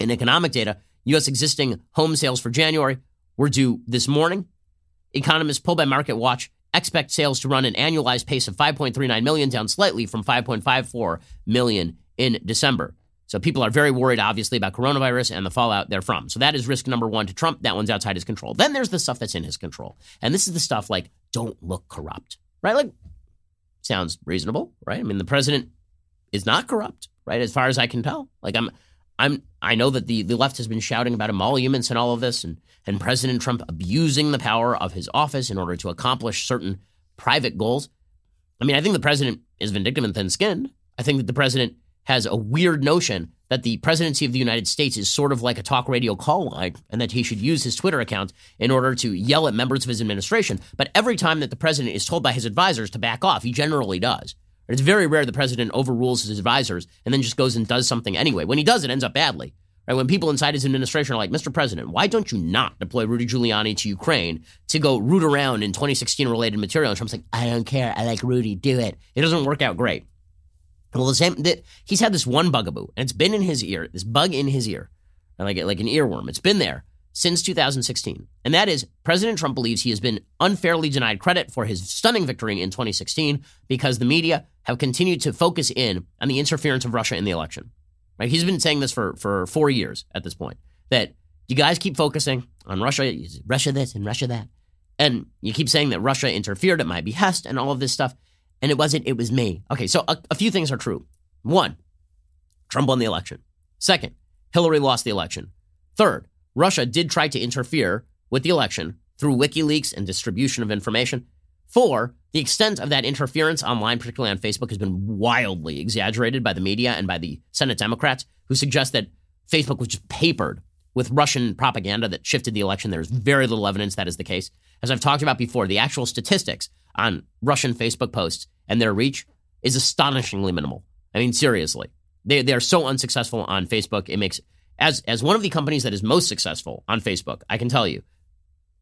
In economic data, U.S. existing home sales for January were due this morning. Economists pulled by Market Watch expect sales to run an annualized pace of 5.39 million, down slightly from 5.54 million in December. So people are very worried, obviously, about coronavirus and the fallout therefrom. So that is risk number one to Trump. That one's outside his control. Then there's the stuff that's in his control. And this is the stuff like, don't look corrupt, right? Like, sounds reasonable, right? I mean, the president is not corrupt, right? As far as I can tell. Like, I'm, I'm, I know that the, the left has been shouting about emoluments and all of this, and, and President Trump abusing the power of his office in order to accomplish certain private goals. I mean, I think the president is vindictive and thin skinned. I think that the president has a weird notion that the presidency of the United States is sort of like a talk radio call line and that he should use his Twitter account in order to yell at members of his administration. But every time that the president is told by his advisors to back off, he generally does. It's very rare the president overrules his advisors and then just goes and does something anyway. When he does, it ends up badly. Right? When people inside his administration are like, Mr. President, why don't you not deploy Rudy Giuliani to Ukraine to go root around in 2016 related material? And Trump's like, I don't care. I like Rudy. Do it. It doesn't work out great. Well, the same. The, he's had this one bugaboo, and it's been in his ear. This bug in his ear, like like an earworm. It's been there since 2016, and that is President Trump believes he has been unfairly denied credit for his stunning victory in 2016 because the media have continued to focus in on the interference of Russia in the election. Right? He's been saying this for for four years at this point. That you guys keep focusing on Russia, Russia this and Russia that, and you keep saying that Russia interfered at my behest and all of this stuff and it wasn't, it was me. Okay, so a, a few things are true. One, Trump won the election. Second, Hillary lost the election. Third, Russia did try to interfere with the election through WikiLeaks and distribution of information. Four, the extent of that interference online, particularly on Facebook, has been wildly exaggerated by the media and by the Senate Democrats, who suggest that Facebook was just papered with Russian propaganda that shifted the election. There's very little evidence that is the case. As I've talked about before, the actual statistics on Russian Facebook posts and their reach is astonishingly minimal. I mean, seriously, they they are so unsuccessful on Facebook. It makes as as one of the companies that is most successful on Facebook, I can tell you,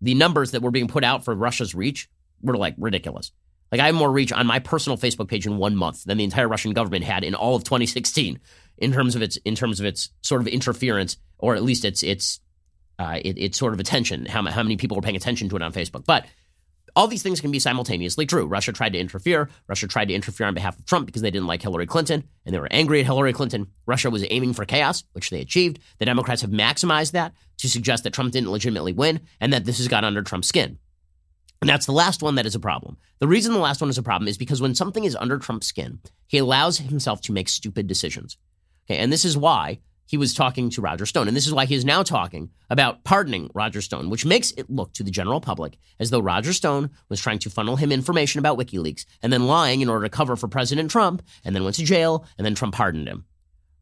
the numbers that were being put out for Russia's reach were like ridiculous. Like I have more reach on my personal Facebook page in one month than the entire Russian government had in all of 2016 in terms of its in terms of its sort of interference or at least its its uh, it, it's sort of attention how how many people were paying attention to it on Facebook. But all these things can be simultaneously true. Russia tried to interfere. Russia tried to interfere on behalf of Trump because they didn't like Hillary Clinton and they were angry at Hillary Clinton. Russia was aiming for chaos, which they achieved. The Democrats have maximized that to suggest that Trump didn't legitimately win and that this has got under Trump's skin. And that's the last one that is a problem. The reason the last one is a problem is because when something is under Trump's skin, he allows himself to make stupid decisions. Okay, and this is why he was talking to Roger Stone. And this is why he is now talking about pardoning Roger Stone, which makes it look to the general public as though Roger Stone was trying to funnel him information about WikiLeaks and then lying in order to cover for President Trump and then went to jail and then Trump pardoned him.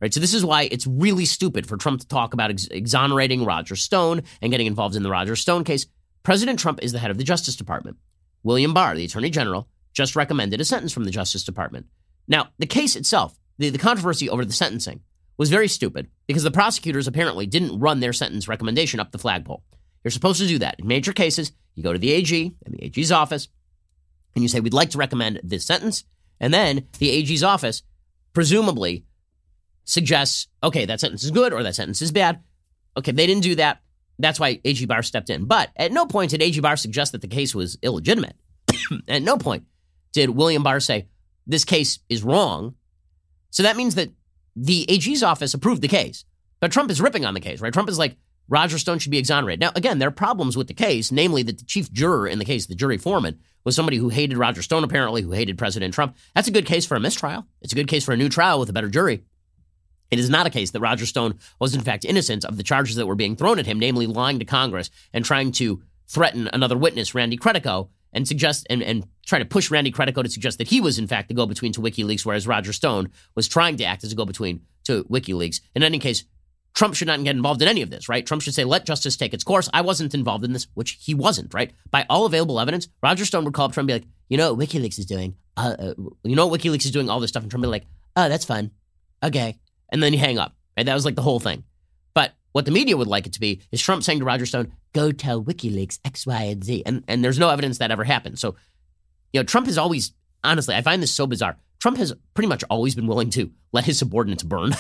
Right? So this is why it's really stupid for Trump to talk about ex- exonerating Roger Stone and getting involved in the Roger Stone case. President Trump is the head of the Justice Department. William Barr, the Attorney General, just recommended a sentence from the Justice Department. Now, the case itself, the, the controversy over the sentencing, was very stupid because the prosecutors apparently didn't run their sentence recommendation up the flagpole. You're supposed to do that. In major cases, you go to the AG and the AG's office and you say, We'd like to recommend this sentence. And then the AG's office presumably suggests, okay, that sentence is good or that sentence is bad. Okay, they didn't do that. That's why AG Barr stepped in. But at no point did AG Barr suggest that the case was illegitimate. *coughs* at no point did William Barr say, this case is wrong. So that means that the AG's office approved the case, but Trump is ripping on the case, right? Trump is like, Roger Stone should be exonerated. Now, again, there are problems with the case, namely that the chief juror in the case, the jury foreman, was somebody who hated Roger Stone, apparently, who hated President Trump. That's a good case for a mistrial. It's a good case for a new trial with a better jury. It is not a case that Roger Stone was, in fact, innocent of the charges that were being thrown at him, namely lying to Congress and trying to threaten another witness, Randy Credico, and suggest and, and try to push Randy Credico to suggest that he was in fact the go-between to WikiLeaks, whereas Roger Stone was trying to act as a go-between to WikiLeaks. In any case, Trump should not get involved in any of this, right? Trump should say, let justice take its course. I wasn't involved in this, which he wasn't, right? By all available evidence, Roger Stone would call up Trump and be like, you know what WikiLeaks is doing? Uh, uh, you know what WikiLeaks is doing all this stuff? And Trump would be like, oh, that's fun. Okay. And then you hang up. Right? That was like the whole thing. But what the media would like it to be is Trump saying to Roger Stone, go tell WikiLeaks X, Y, and Z. And, and there's no evidence that ever happened. So you know, Trump has always, honestly, I find this so bizarre. Trump has pretty much always been willing to let his subordinates burn.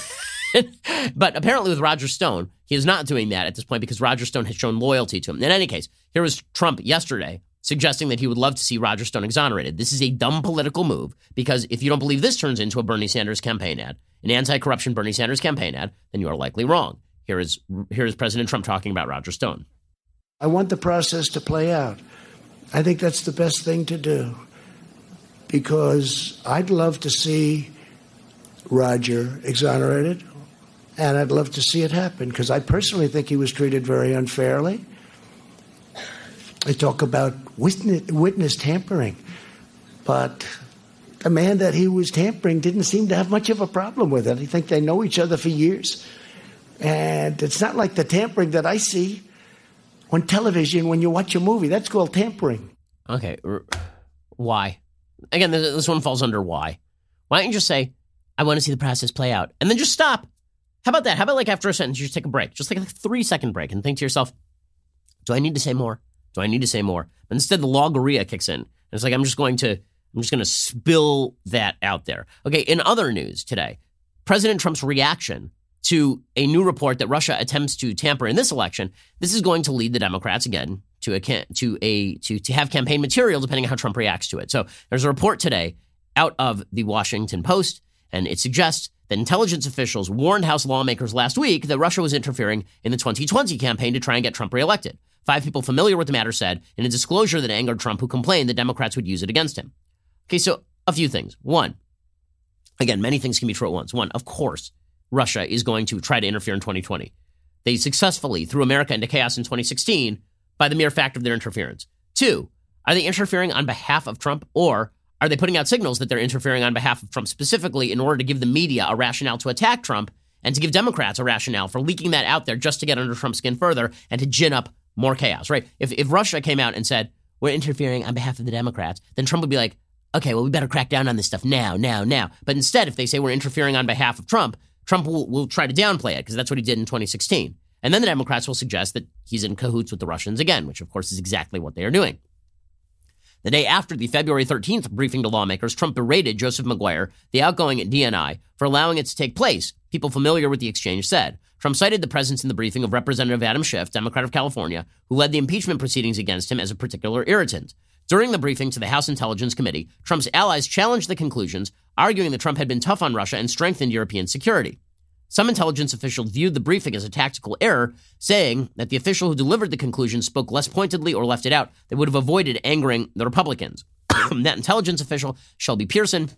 *laughs* but apparently, with Roger Stone, he is not doing that at this point because Roger Stone has shown loyalty to him. In any case, here was Trump yesterday suggesting that he would love to see Roger Stone exonerated. This is a dumb political move because if you don't believe this turns into a Bernie Sanders campaign ad, an anti-corruption Bernie Sanders campaign ad, then you are likely wrong. Here is here is President Trump talking about Roger Stone. I want the process to play out. I think that's the best thing to do because I'd love to see Roger exonerated, and I'd love to see it happen because I personally think he was treated very unfairly. I talk about witness, witness tampering, but the man that he was tampering didn't seem to have much of a problem with it. I think they know each other for years. And it's not like the tampering that I see on television when you watch a movie. That's called tampering. Okay. Why? Again, this one falls under why. Why don't you just say, I want to see the process play out, and then just stop? How about that? How about like after a sentence, you just take a break, just like a three second break, and think to yourself, do I need to say more? Do I need to say more? But instead, the logorrhea kicks in. And it's like, I'm just going to, I'm just going to spill that out there. Okay. In other news today, President Trump's reaction to a new report that Russia attempts to tamper in this election, this is going to lead the Democrats again to a to a to to have campaign material depending on how Trump reacts to it. So there's a report today out of the Washington Post, and it suggests that intelligence officials warned House lawmakers last week that Russia was interfering in the 2020 campaign to try and get Trump reelected. Five people familiar with the matter said in a disclosure that angered Trump, who complained that Democrats would use it against him. Okay, so a few things. One, again, many things can be true at once. One, of course, Russia is going to try to interfere in 2020. They successfully threw America into chaos in 2016 by the mere fact of their interference. Two, are they interfering on behalf of Trump or are they putting out signals that they're interfering on behalf of Trump specifically in order to give the media a rationale to attack Trump and to give Democrats a rationale for leaking that out there just to get under Trump's skin further and to gin up more chaos, right? If, if Russia came out and said, we're interfering on behalf of the Democrats, then Trump would be like, okay, well, we better crack down on this stuff now, now, now. But instead, if they say we're interfering on behalf of Trump, Trump will, will try to downplay it because that's what he did in 2016. And then the Democrats will suggest that he's in cahoots with the Russians again, which of course is exactly what they are doing. The day after the February 13th briefing to lawmakers, Trump berated Joseph Maguire, the outgoing DNI, for allowing it to take place, people familiar with the exchange said. Trump cited the presence in the briefing of Representative Adam Schiff, Democrat of California, who led the impeachment proceedings against him as a particular irritant. During the briefing to the House Intelligence Committee, Trump's allies challenged the conclusions, arguing that Trump had been tough on Russia and strengthened European security. Some intelligence officials viewed the briefing as a tactical error, saying that the official who delivered the conclusion spoke less pointedly or left it out that would have avoided angering the Republicans. *coughs* that intelligence official, Shelby Pearson,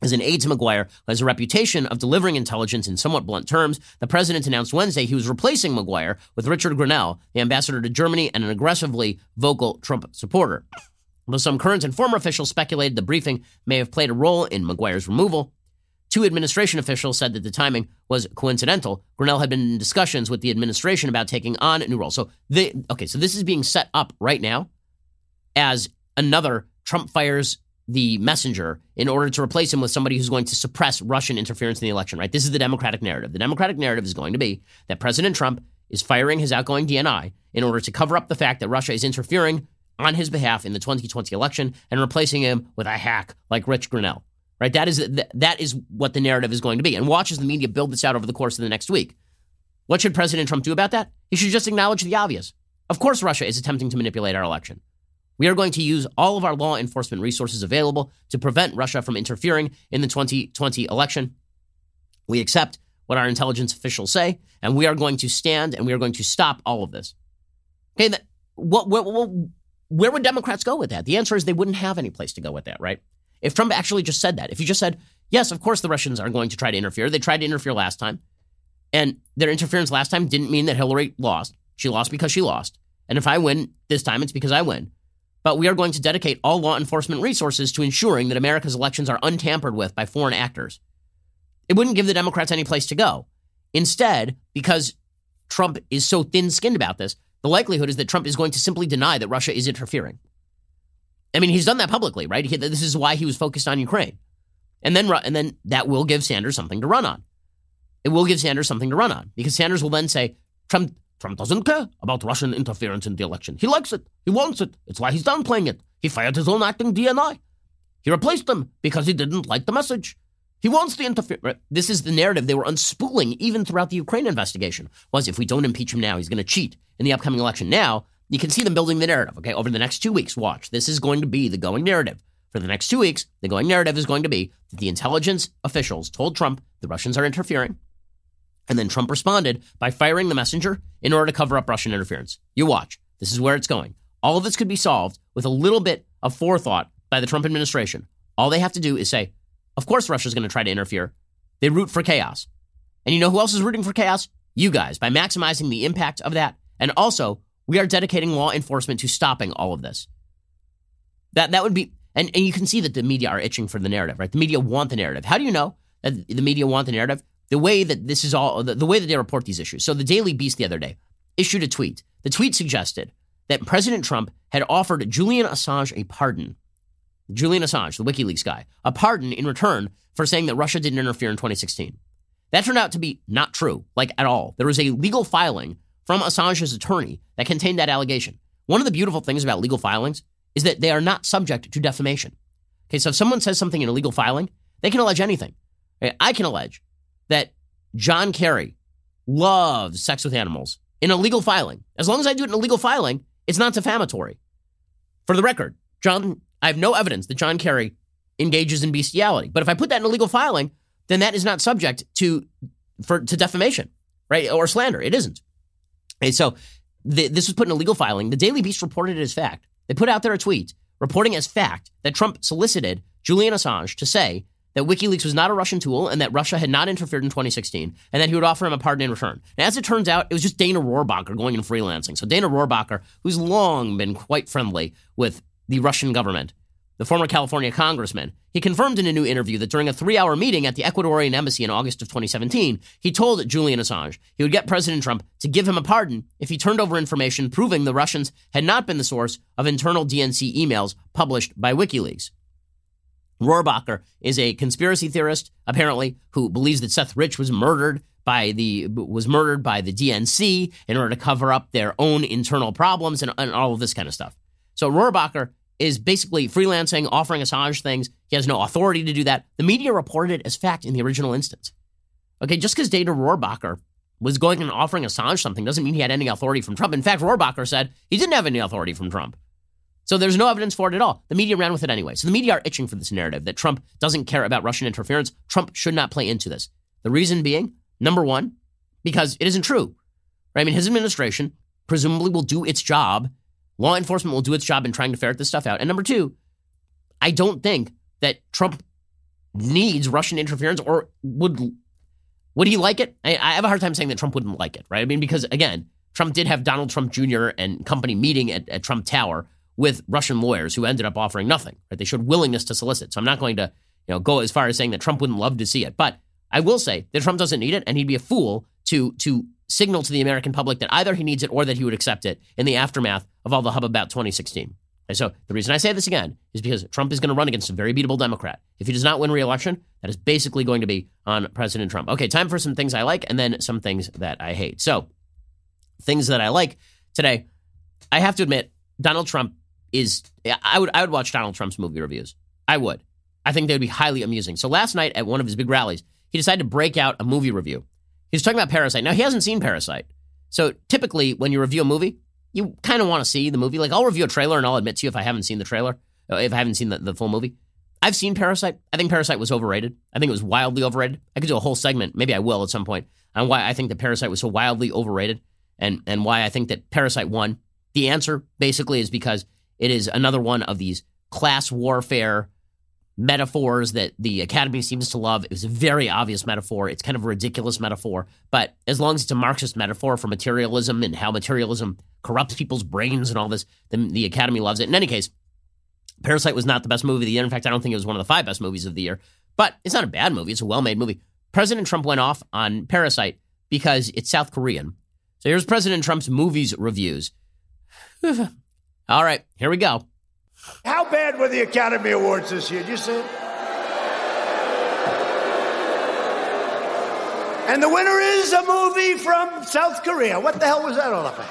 is an aide to Maguire who has a reputation of delivering intelligence in somewhat blunt terms. The president announced Wednesday he was replacing Maguire with Richard Grenell, the ambassador to Germany and an aggressively vocal Trump supporter. *coughs* Though some current and former officials speculated the briefing may have played a role in Maguire's removal, Two administration officials said that the timing was coincidental. Grenell had been in discussions with the administration about taking on a new role. So they okay, so this is being set up right now as another Trump fires the messenger in order to replace him with somebody who's going to suppress Russian interference in the election, right? This is the Democratic narrative. The Democratic narrative is going to be that President Trump is firing his outgoing DNI in order to cover up the fact that Russia is interfering on his behalf in the 2020 election and replacing him with a hack like Rich Grenell. Right? That is that is what the narrative is going to be. And watch as the media build this out over the course of the next week. What should President Trump do about that? He should just acknowledge the obvious. Of course Russia is attempting to manipulate our election. We are going to use all of our law enforcement resources available to prevent Russia from interfering in the 2020 election. We accept what our intelligence officials say, and we are going to stand and we are going to stop all of this. Okay, that, what, what, what, where would Democrats go with that? The answer is they wouldn't have any place to go with that, right? If Trump actually just said that, if he just said, yes, of course the Russians are going to try to interfere, they tried to interfere last time, and their interference last time didn't mean that Hillary lost. She lost because she lost. And if I win this time, it's because I win but we are going to dedicate all law enforcement resources to ensuring that America's elections are untampered with by foreign actors. It wouldn't give the Democrats any place to go. Instead, because Trump is so thin skinned about this, the likelihood is that Trump is going to simply deny that Russia is interfering. I mean, he's done that publicly, right? He, this is why he was focused on Ukraine. And then, and then that will give Sanders something to run on. It will give Sanders something to run on because Sanders will then say, Trump, Trump doesn't care about Russian interference in the election. He likes it. He wants it. It's why he's downplaying it. He fired his own acting DNI. He replaced them because he didn't like the message. He wants to interfere. This is the narrative they were unspooling even throughout the Ukraine investigation. Was if we don't impeach him now, he's going to cheat in the upcoming election. Now You can see them building the narrative, okay? Over the next two weeks, watch. This is going to be the going narrative. For the next two weeks, the going narrative is going to be that the intelligence officials told Trump the Russians are interfering. And then Trump responded by firing the messenger in order to cover up Russian interference. You watch. This is where it's going. All of this could be solved with a little bit of forethought by the Trump administration. All they have to do is say, of course, Russia's going to try to interfere. They root for chaos. And you know who else is rooting for chaos? You guys, by maximizing the impact of that. And also, we are dedicating law enforcement to stopping all of this. That, that would be, and, and you can see that the media are itching for the narrative, right? The media want the narrative. How do you know that the media want the narrative? The way that this is all, the, the way that they report these issues. So the Daily Beast the other day issued a tweet. The tweet suggested that President Trump had offered Julian Assange a pardon. Julian Assange, the WikiLeaks guy, a pardon in return for saying that Russia didn't interfere in 2016. That turned out to be not true, like at all. There was a legal filing from Assange's attorney that contained that allegation. One of the beautiful things about legal filings is that they are not subject to defamation. Okay, so if someone says something in a legal filing, they can allege anything. I can allege that John Kerry loves sex with animals in a legal filing. As long as I do it in a legal filing, it's not defamatory. For the record, John, I have no evidence that John Kerry engages in bestiality. But if I put that in a legal filing, then that is not subject to for to defamation, right? Or slander. It isn't. And so the, this was put in a legal filing. The Daily Beast reported it as fact. They put out there a tweet reporting as fact that Trump solicited Julian Assange to say that WikiLeaks was not a Russian tool and that Russia had not interfered in 2016 and that he would offer him a pardon in return. And as it turns out, it was just Dana Rohrabacher going and freelancing. So Dana Rohrabacher, who's long been quite friendly with the Russian government, the former California congressman, he confirmed in a new interview that during a three hour meeting at the Ecuadorian embassy in August of 2017, he told Julian Assange he would get President Trump to give him a pardon if he turned over information proving the Russians had not been the source of internal DNC emails published by WikiLeaks. Rohrabacher is a conspiracy theorist, apparently, who believes that Seth Rich was murdered by the was murdered by the DNC in order to cover up their own internal problems and, and all of this kind of stuff. So Rohrabacher is basically freelancing, offering Assange things. He has no authority to do that. The media reported it as fact in the original instance. Okay, just because Dana Rohrabacher was going and offering Assange something doesn't mean he had any authority from Trump. In fact, Rohrabacher said he didn't have any authority from Trump. So there's no evidence for it at all. The media ran with it anyway. So the media are itching for this narrative that Trump doesn't care about Russian interference. Trump should not play into this. The reason being, number one, because it isn't true. Right? I mean, his administration presumably will do its job. Law enforcement will do its job in trying to ferret this stuff out. And number two, I don't think that Trump needs Russian interference or would would he like it? I, I have a hard time saying that Trump wouldn't like it, right? I mean, because again, Trump did have Donald Trump Jr. and company meeting at, at Trump Tower with Russian lawyers who ended up offering nothing. Right? They showed willingness to solicit. So I'm not going to you know, go as far as saying that Trump wouldn't love to see it. But I will say that Trump doesn't need it, and he'd be a fool to to signal to the American public that either he needs it or that he would accept it in the aftermath of all the hubbub about 2016. And so the reason I say this again is because Trump is going to run against a very beatable Democrat. If he does not win re-election, that is basically going to be on President Trump. Okay, time for some things I like and then some things that I hate. So, things that I like today, I have to admit, Donald Trump is I would I would watch Donald Trump's movie reviews. I would. I think they would be highly amusing. So last night at one of his big rallies, he decided to break out a movie review. He was talking about Parasite. Now he hasn't seen Parasite. So typically when you review a movie, you kind of want to see the movie. Like I'll review a trailer and I'll admit to you if I haven't seen the trailer, uh, if I haven't seen the, the full movie. I've seen Parasite. I think Parasite was overrated. I think it was wildly overrated. I could do a whole segment, maybe I will at some point, on why I think that Parasite was so wildly overrated and, and why I think that Parasite won. The answer basically is because it is another one of these class warfare metaphors that the Academy seems to love. It was a very obvious metaphor. It's kind of a ridiculous metaphor, but as long as it's a Marxist metaphor for materialism and how materialism corrupts people's brains and all this, then the Academy loves it. In any case, Parasite was not the best movie of the year. In fact, I don't think it was one of the five best movies of the year, but it's not a bad movie. It's a well made movie. President Trump went off on Parasite because it's South Korean. So here's President Trump's movies reviews. *sighs* All right, here we go. How bad were the Academy Awards this year? Did you see it? And the winner is a movie from South Korea. What the hell was that all about?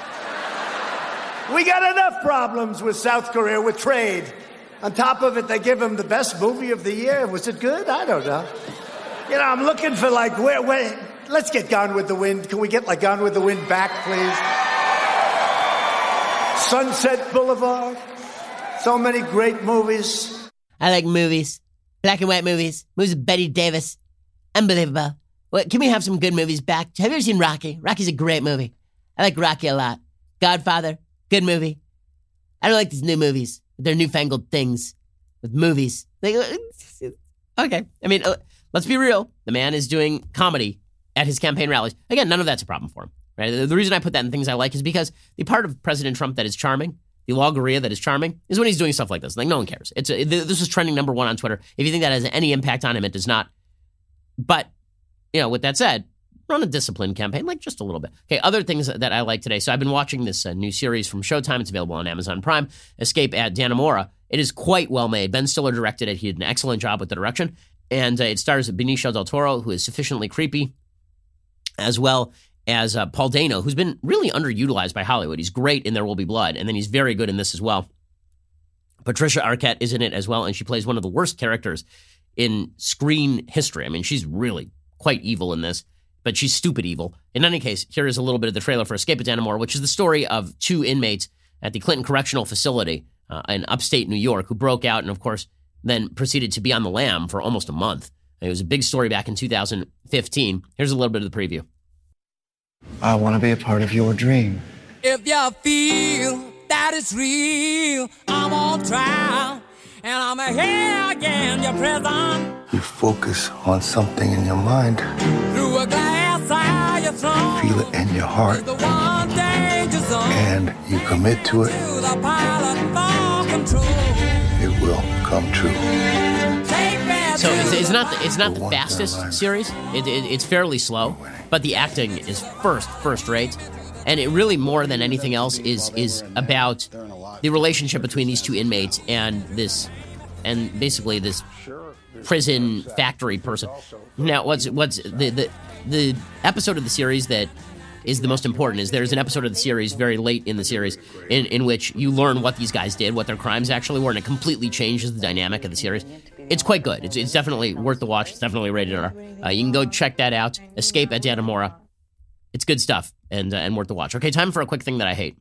We got enough problems with South Korea with trade. On top of it, they give him the best movie of the year. Was it good? I don't know. You know, I'm looking for like where, where let's get Gone with the Wind. Can we get like Gone with the Wind back, please? Sunset Boulevard. So many great movies. I like movies, black and white movies, movies with Bette Davis. Unbelievable. What, can we have some good movies back? Have you ever seen Rocky? Rocky's a great movie. I like Rocky a lot. Godfather, good movie. I don't like these new movies. They're newfangled things with movies. Uh, okay. I mean, uh, let's be real. The man is doing comedy at his campaign rallies. Again, none of that's a problem for him. Right? The reason I put that in things I like is because the part of President Trump that is charming, the logorrhea that is charming, is when he's doing stuff like this. Like no one cares. It's a, this is trending number one on Twitter. If you think that has any impact on him, it does not. But you know, with that said, run a discipline campaign, like just a little bit. Okay, other things that I like today. So I've been watching this uh, new series from Showtime. It's available on Amazon Prime. Escape at Dannemora. It is quite well made. Ben Stiller directed it. He did an excellent job with the direction, and uh, it stars Benicio del Toro, who is sufficiently creepy, as well as uh, Paul Dano, who's been really underutilized by Hollywood. He's great in There Will Be Blood, and then he's very good in this as well. Patricia Arquette is in it as well, and she plays one of the worst characters in screen history. I mean, she's really quite evil in this, but she's stupid evil. In any case, here is a little bit of the trailer for Escape at Dannemora, which is the story of two inmates at the Clinton Correctional Facility uh, in upstate New York who broke out and, of course, then proceeded to be on the lam for almost a month. It was a big story back in 2015. Here's a little bit of the preview. I want to be a part of your dream. If you feel that it's real, I'm on trial, and I'm here again, your prison. You focus on something in your mind, Through a glass eye, you thrown feel it in your heart, the one danger zone. and you commit to it, To the pilot for control. it will come true. So it's, it's not the, it's not the fastest series. It, it, it's fairly slow, but the acting is first first rate, and it really more than anything else is is about the relationship between these two inmates and this and basically this prison factory person. Now, what's what's the the the episode of the series that is the most important is there's an episode of the series very late in the series in, in which you learn what these guys did, what their crimes actually were, and it completely changes the dynamic of the series. It's quite good. It's, it's definitely worth the watch. It's definitely rated R. Uh, you can go check that out. Escape at Dannemora. It's good stuff and uh, and worth the watch. Okay, time for a quick thing that I hate.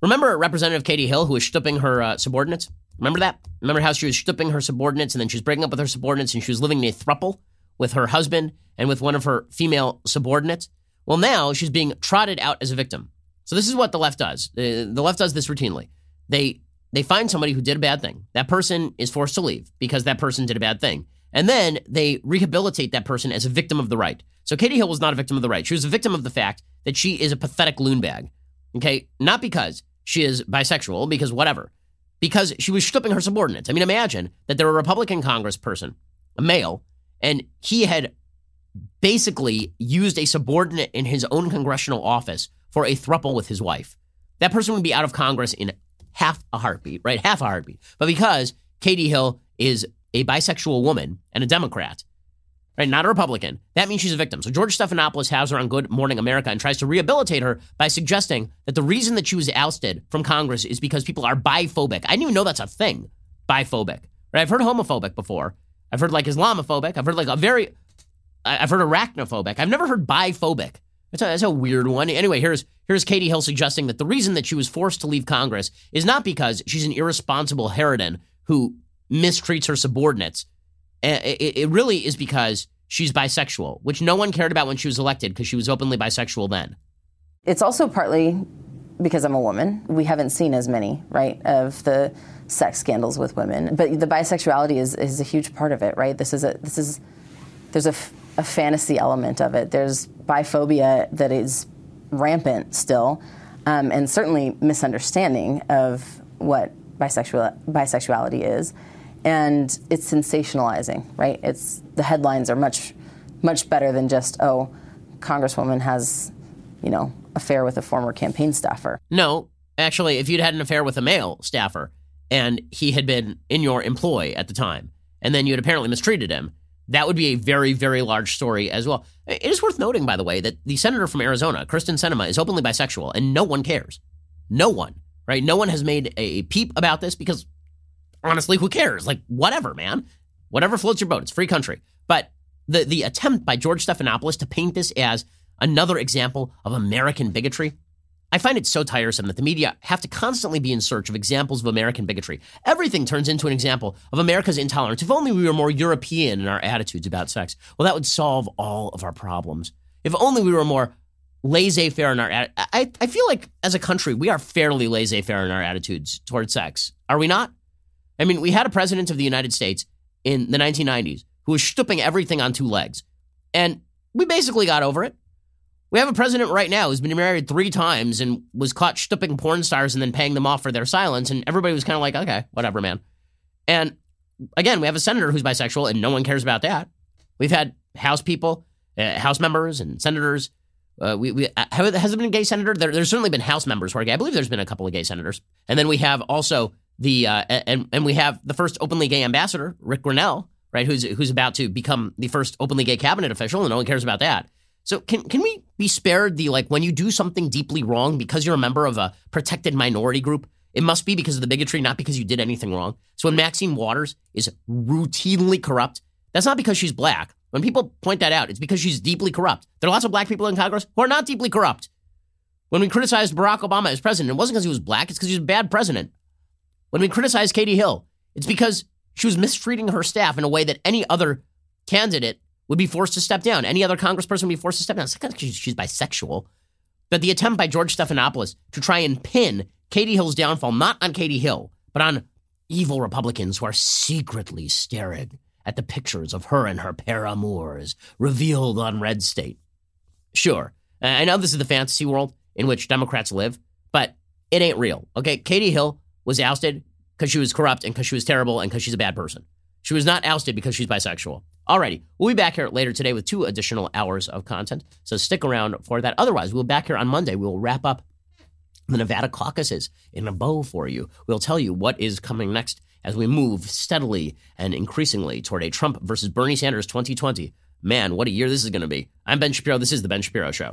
Remember Representative Katie Hill, who was stooping her uh, subordinates? Remember that? Remember how she was stooping her subordinates and then she was breaking up with her subordinates and she was living in a thruple with her husband and with one of her female subordinates? Well, now she's being trotted out as a victim. So this is what the left does. The left does this routinely. They they find somebody who did a bad thing. That person is forced to leave because that person did a bad thing. And then they rehabilitate that person as a victim of the right. So Katie Hill was not a victim of the right. She was a victim of the fact that she is a pathetic loon bag. Okay? Not because she is bisexual, because whatever. Because she was stripping her subordinates. I mean, imagine that they're a Republican congressperson, a male, and he had basically used a subordinate in his own congressional office for a thruple with his wife. That person would be out of Congress in half a heartbeat, right? Half a heartbeat. But because Katie Hill is a bisexual woman and a Democrat, right? Not a Republican, that means she's a victim. So George Stephanopoulos has her on Good Morning America and tries to rehabilitate her by suggesting that the reason that she was ousted from Congress is because people are biphobic. I didn't even know that's a thing, biphobic. Right? I've heard homophobic before. I've heard like Islamophobic. I've heard like a very, I've heard arachnophobic. I've never heard biphobic. That's a, that's a weird one. Anyway, here's here's Katie Hill suggesting that the reason that she was forced to leave Congress is not because she's an irresponsible harridan who mistreats her subordinates. It, it really is because she's bisexual, which no one cared about when she was elected because she was openly bisexual then. It's also partly because I'm a woman. We haven't seen as many, right, of the sex scandals with women. But the bisexuality is, is a huge part of it, right? This is a this is there's a, a fantasy element of it. There's biphobia that is rampant still, um, and certainly misunderstanding of what bisexual bisexuality is, and it's sensationalizing, right? It's the headlines are much much better than just oh, Congresswoman has, you know, affair with a former campaign staffer. No, actually, if you'd had an affair with a male staffer and he had been in your employ at the time, and then you had apparently mistreated him, that would be a very, very large story as well. It is worth noting, by the way, that the senator from Arizona, Kyrsten Sinema, is openly bisexual, and no one cares. No one, right? No one has made a peep about this because, honestly, who cares? Like, whatever, man. Whatever floats your boat. It's free country. But the the attempt by George Stephanopoulos to paint this as another example of American bigotry? I find it so tiresome that the media have to constantly be in search of examples of American bigotry. Everything turns into an example of America's intolerance. If only we were more European in our attitudes about sex, well, that would solve all of our problems. If only we were more laissez faire in our. I, I feel like as a country, we are fairly laissez faire in our attitudes towards sex. Are we not? I mean, we had a president of the United States in the 1990s who was stooping everything on two legs. And we basically got over it. We have a president right now who's been married three times and was caught stooping porn stars and then paying them off for their silence. And everybody was kind of like, okay, whatever, man. And again, we have a senator who's bisexual and no one cares about that. We've had House people, uh, House members, and senators. Uh, we, we uh, has there been a gay senator? There, there's certainly been House members who are gay. I believe there's been a couple of gay senators. And then we have also the uh, and and we have the first openly gay ambassador, Rick Grenell, right? Who's who's about to become the first openly gay cabinet official, and no one cares about that. So can can we be spared the like when you do something deeply wrong because you're a member of a protected minority group? It must be because of the bigotry, not because you did anything wrong. So when Maxine Waters is routinely corrupt, that's not because she's black. When people point that out, it's because she's deeply corrupt. There are lots of black people in Congress who are not deeply corrupt. When we criticized Barack Obama as president, it wasn't because he was black, it's because he was a bad president. When we criticized Katie Hill, it's because she was mistreating her staff in a way that any other candidate would be forced to step down. Any other congressperson would be forced to step down. Because she's bisexual. But the attempt by George Stephanopoulos to try and pin Katie Hill's downfall not on Katie Hill, but on evil Republicans who are secretly staring at the pictures of her and her paramours revealed on Red State. Sure, I know this is the fantasy world in which Democrats live, but it ain't real. Okay, Katie Hill was ousted because she was corrupt and because she was terrible and because she's a bad person. She was not ousted because she's bisexual. Alrighty, we'll be back here later today with two additional hours of content. So stick around for that. Otherwise, we'll be back here on Monday. We will wrap up the Nevada caucuses in a bow for you. We'll tell you what is coming next as we move steadily and increasingly toward a Trump versus Bernie Sanders 2020. Man, what a year this is going to be. I'm Ben Shapiro. This is The Ben Shapiro Show.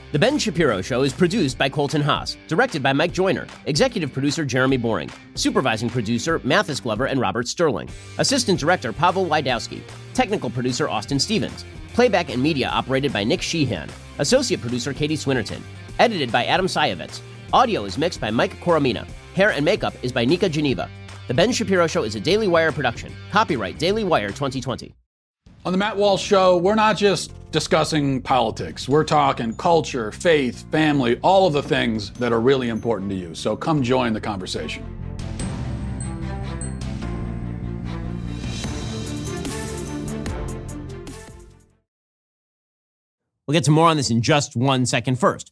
The Ben Shapiro Show is produced by Colton Haas, directed by Mike Joyner, executive producer Jeremy Boring, supervising producer Mathis Glover and Robert Sterling, assistant director Pavel Wydowski, technical producer Austin Stevens, playback and media operated by Nick Sheehan, associate producer Katie Swinnerton, edited by Adam Sayevitz. Audio is mixed by Mike Coromina. Hair and makeup is by Nika Geneva. The Ben Shapiro Show is a Daily Wire production. Copyright Daily Wire 2020. On the Matt Walsh Show, we're not just discussing politics. We're talking culture, faith, family, all of the things that are really important to you. So come join the conversation. We'll get to more on this in just one second. First,